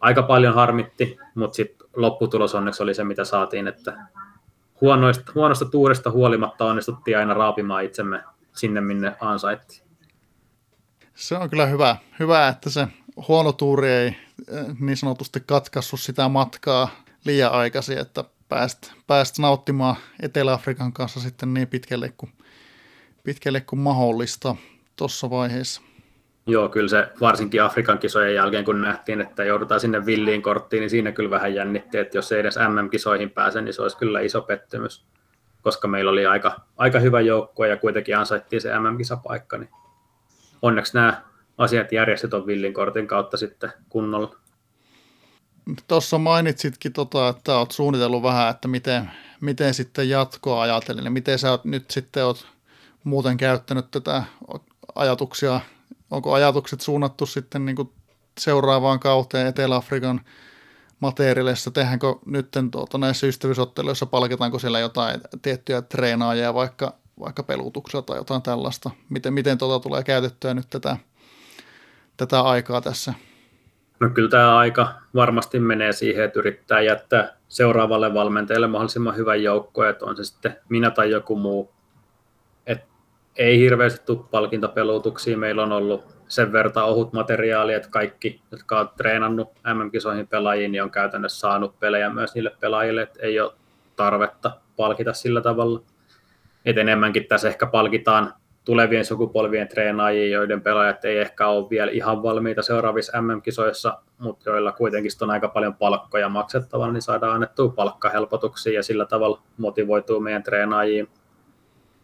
aika paljon harmitti, mutta sitten lopputulos onneksi oli se, mitä saatiin, että huonoista, huonosta tuuresta huolimatta onnistuttiin aina raapimaan itsemme sinne, minne ansaittiin. Se on kyllä hyvä, hyvä että se huono tuuri ei eh, niin sanotusti katkaissut sitä matkaa liian aikaisin, että pääst, pääst nauttimaan Etelä-Afrikan kanssa sitten niin pitkälle kuin, pitkälle kuin mahdollista tuossa vaiheessa. Joo, kyllä se varsinkin Afrikan kisojen jälkeen, kun nähtiin, että joudutaan sinne villiin korttiin, niin siinä kyllä vähän jännitti, että jos ei edes MM-kisoihin pääse, niin se olisi kyllä iso pettymys, koska meillä oli aika, aika hyvä joukkue ja kuitenkin ansaittiin se MM-kisapaikka, niin onneksi nämä asiat järjestet on villin kortin kautta sitten kunnolla. Tuossa mainitsitkin, tota, että olet suunnitellut vähän, että miten, miten sitten jatkoa ajatellen, niin miten sä oot, nyt sitten oot muuten käyttänyt tätä ajatuksia, onko ajatukset suunnattu sitten niin kuin seuraavaan kauteen Etelä-Afrikan materiaalissa, tehdäänkö nyt tuota, näissä ystävyysotteluissa, palkitaanko siellä jotain tiettyjä treenaajia vaikka, vaikka pelutuksella tai jotain tällaista, miten, miten tuota tulee käytettyä nyt tätä, tätä aikaa tässä? No kyllä tämä aika varmasti menee siihen, että yrittää jättää seuraavalle valmentajalle mahdollisimman hyvän joukkoon, että on se sitten minä tai joku muu. Ei hirveästi tule palkintapelutuksia. Meillä on ollut sen verran ohut materiaali, että kaikki, jotka on treenannut MM-kisoihin pelaajiin, niin on käytännössä saanut pelejä myös niille pelaajille, että ei ole tarvetta palkita sillä tavalla. Et enemmänkin tässä ehkä palkitaan tulevien sukupolvien treenaajia, joiden pelaajat ei ehkä ole vielä ihan valmiita seuraavissa MM-kisoissa, mutta joilla kuitenkin on aika paljon palkkoja maksettavana, niin saadaan annettua palkkahelpotuksia ja sillä tavalla motivoituu meidän treenaajiin.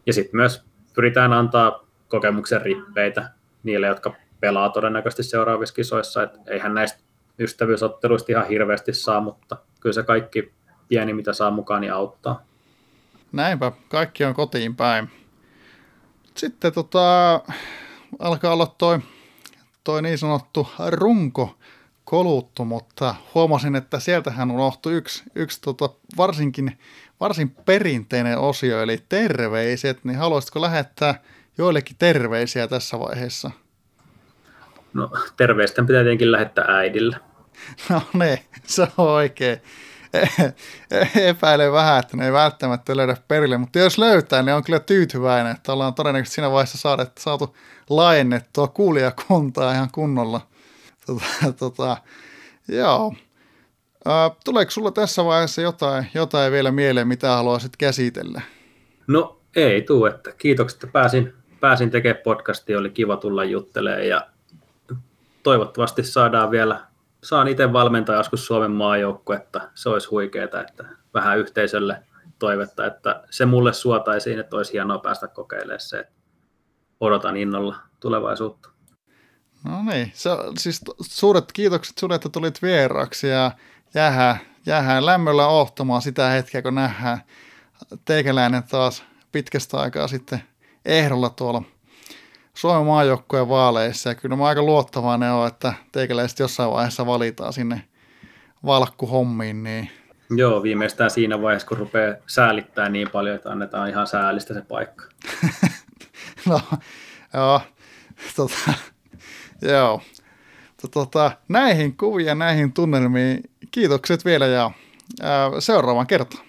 Ja sitten myös pyritään antaa kokemuksen rippeitä niille, jotka pelaa todennäköisesti seuraavissa kisoissa. Et eihän näistä ystävyysotteluista ihan hirveästi saa, mutta kyllä se kaikki pieni, mitä saa mukaan, niin auttaa. Näinpä, kaikki on kotiin päin. Sitten tota, alkaa olla toi, toi niin sanottu runko koluttu, mutta huomasin, että sieltähän unohtui yksi, yksi tota, varsinkin, varsin perinteinen osio, eli terveiset, niin haluaisitko lähettää joillekin terveisiä tässä vaiheessa? No terveisten pitää tietenkin lähettää äidille. No ne, se on oikein. Epäilen vähän, että ne ei välttämättä löydä perille, mutta jos löytää, niin on kyllä tyytyväinen, että ollaan todennäköisesti siinä vaiheessa saada, saatu laajennettua kuulijakuntaa ihan kunnolla. Tota, tota, joo. Tuleeko sulla tässä vaiheessa jotain, jotain vielä mieleen, mitä haluaisit käsitellä? No ei tuu, että kiitokset, että pääsin, pääsin tekemään podcastia, oli kiva tulla juttelemaan ja toivottavasti saadaan vielä, saan itse valmentaa joskus Suomen maajoukkuetta, se olisi huikeaa, että vähän yhteisölle toivetta, että se mulle suotaisiin, että olisi hienoa päästä kokeilemaan se, että odotan innolla tulevaisuutta. No niin, se, siis suuret kiitokset sinulle, että tulit vieraaksi ja jäähän, jäähän lämmöllä ohtamaan sitä hetkeä, kun nähdään teikäläinen taas pitkästä aikaa sitten ehdolla tuolla Suomen maajoukkueen vaaleissa. Ja kyllä mä aika luottavainen on, että teikäläiset jossain vaiheessa valitaan sinne valkkuhommiin. Niin... Joo, viimeistään siinä vaiheessa, kun rupeaa säälittää niin paljon, että annetaan ihan säälistä se paikka. [laughs] no, joo, tota, joo. Tota, näihin kuvia, näihin tunnelmiin Kiitokset vielä ja seuraavaan kertaan.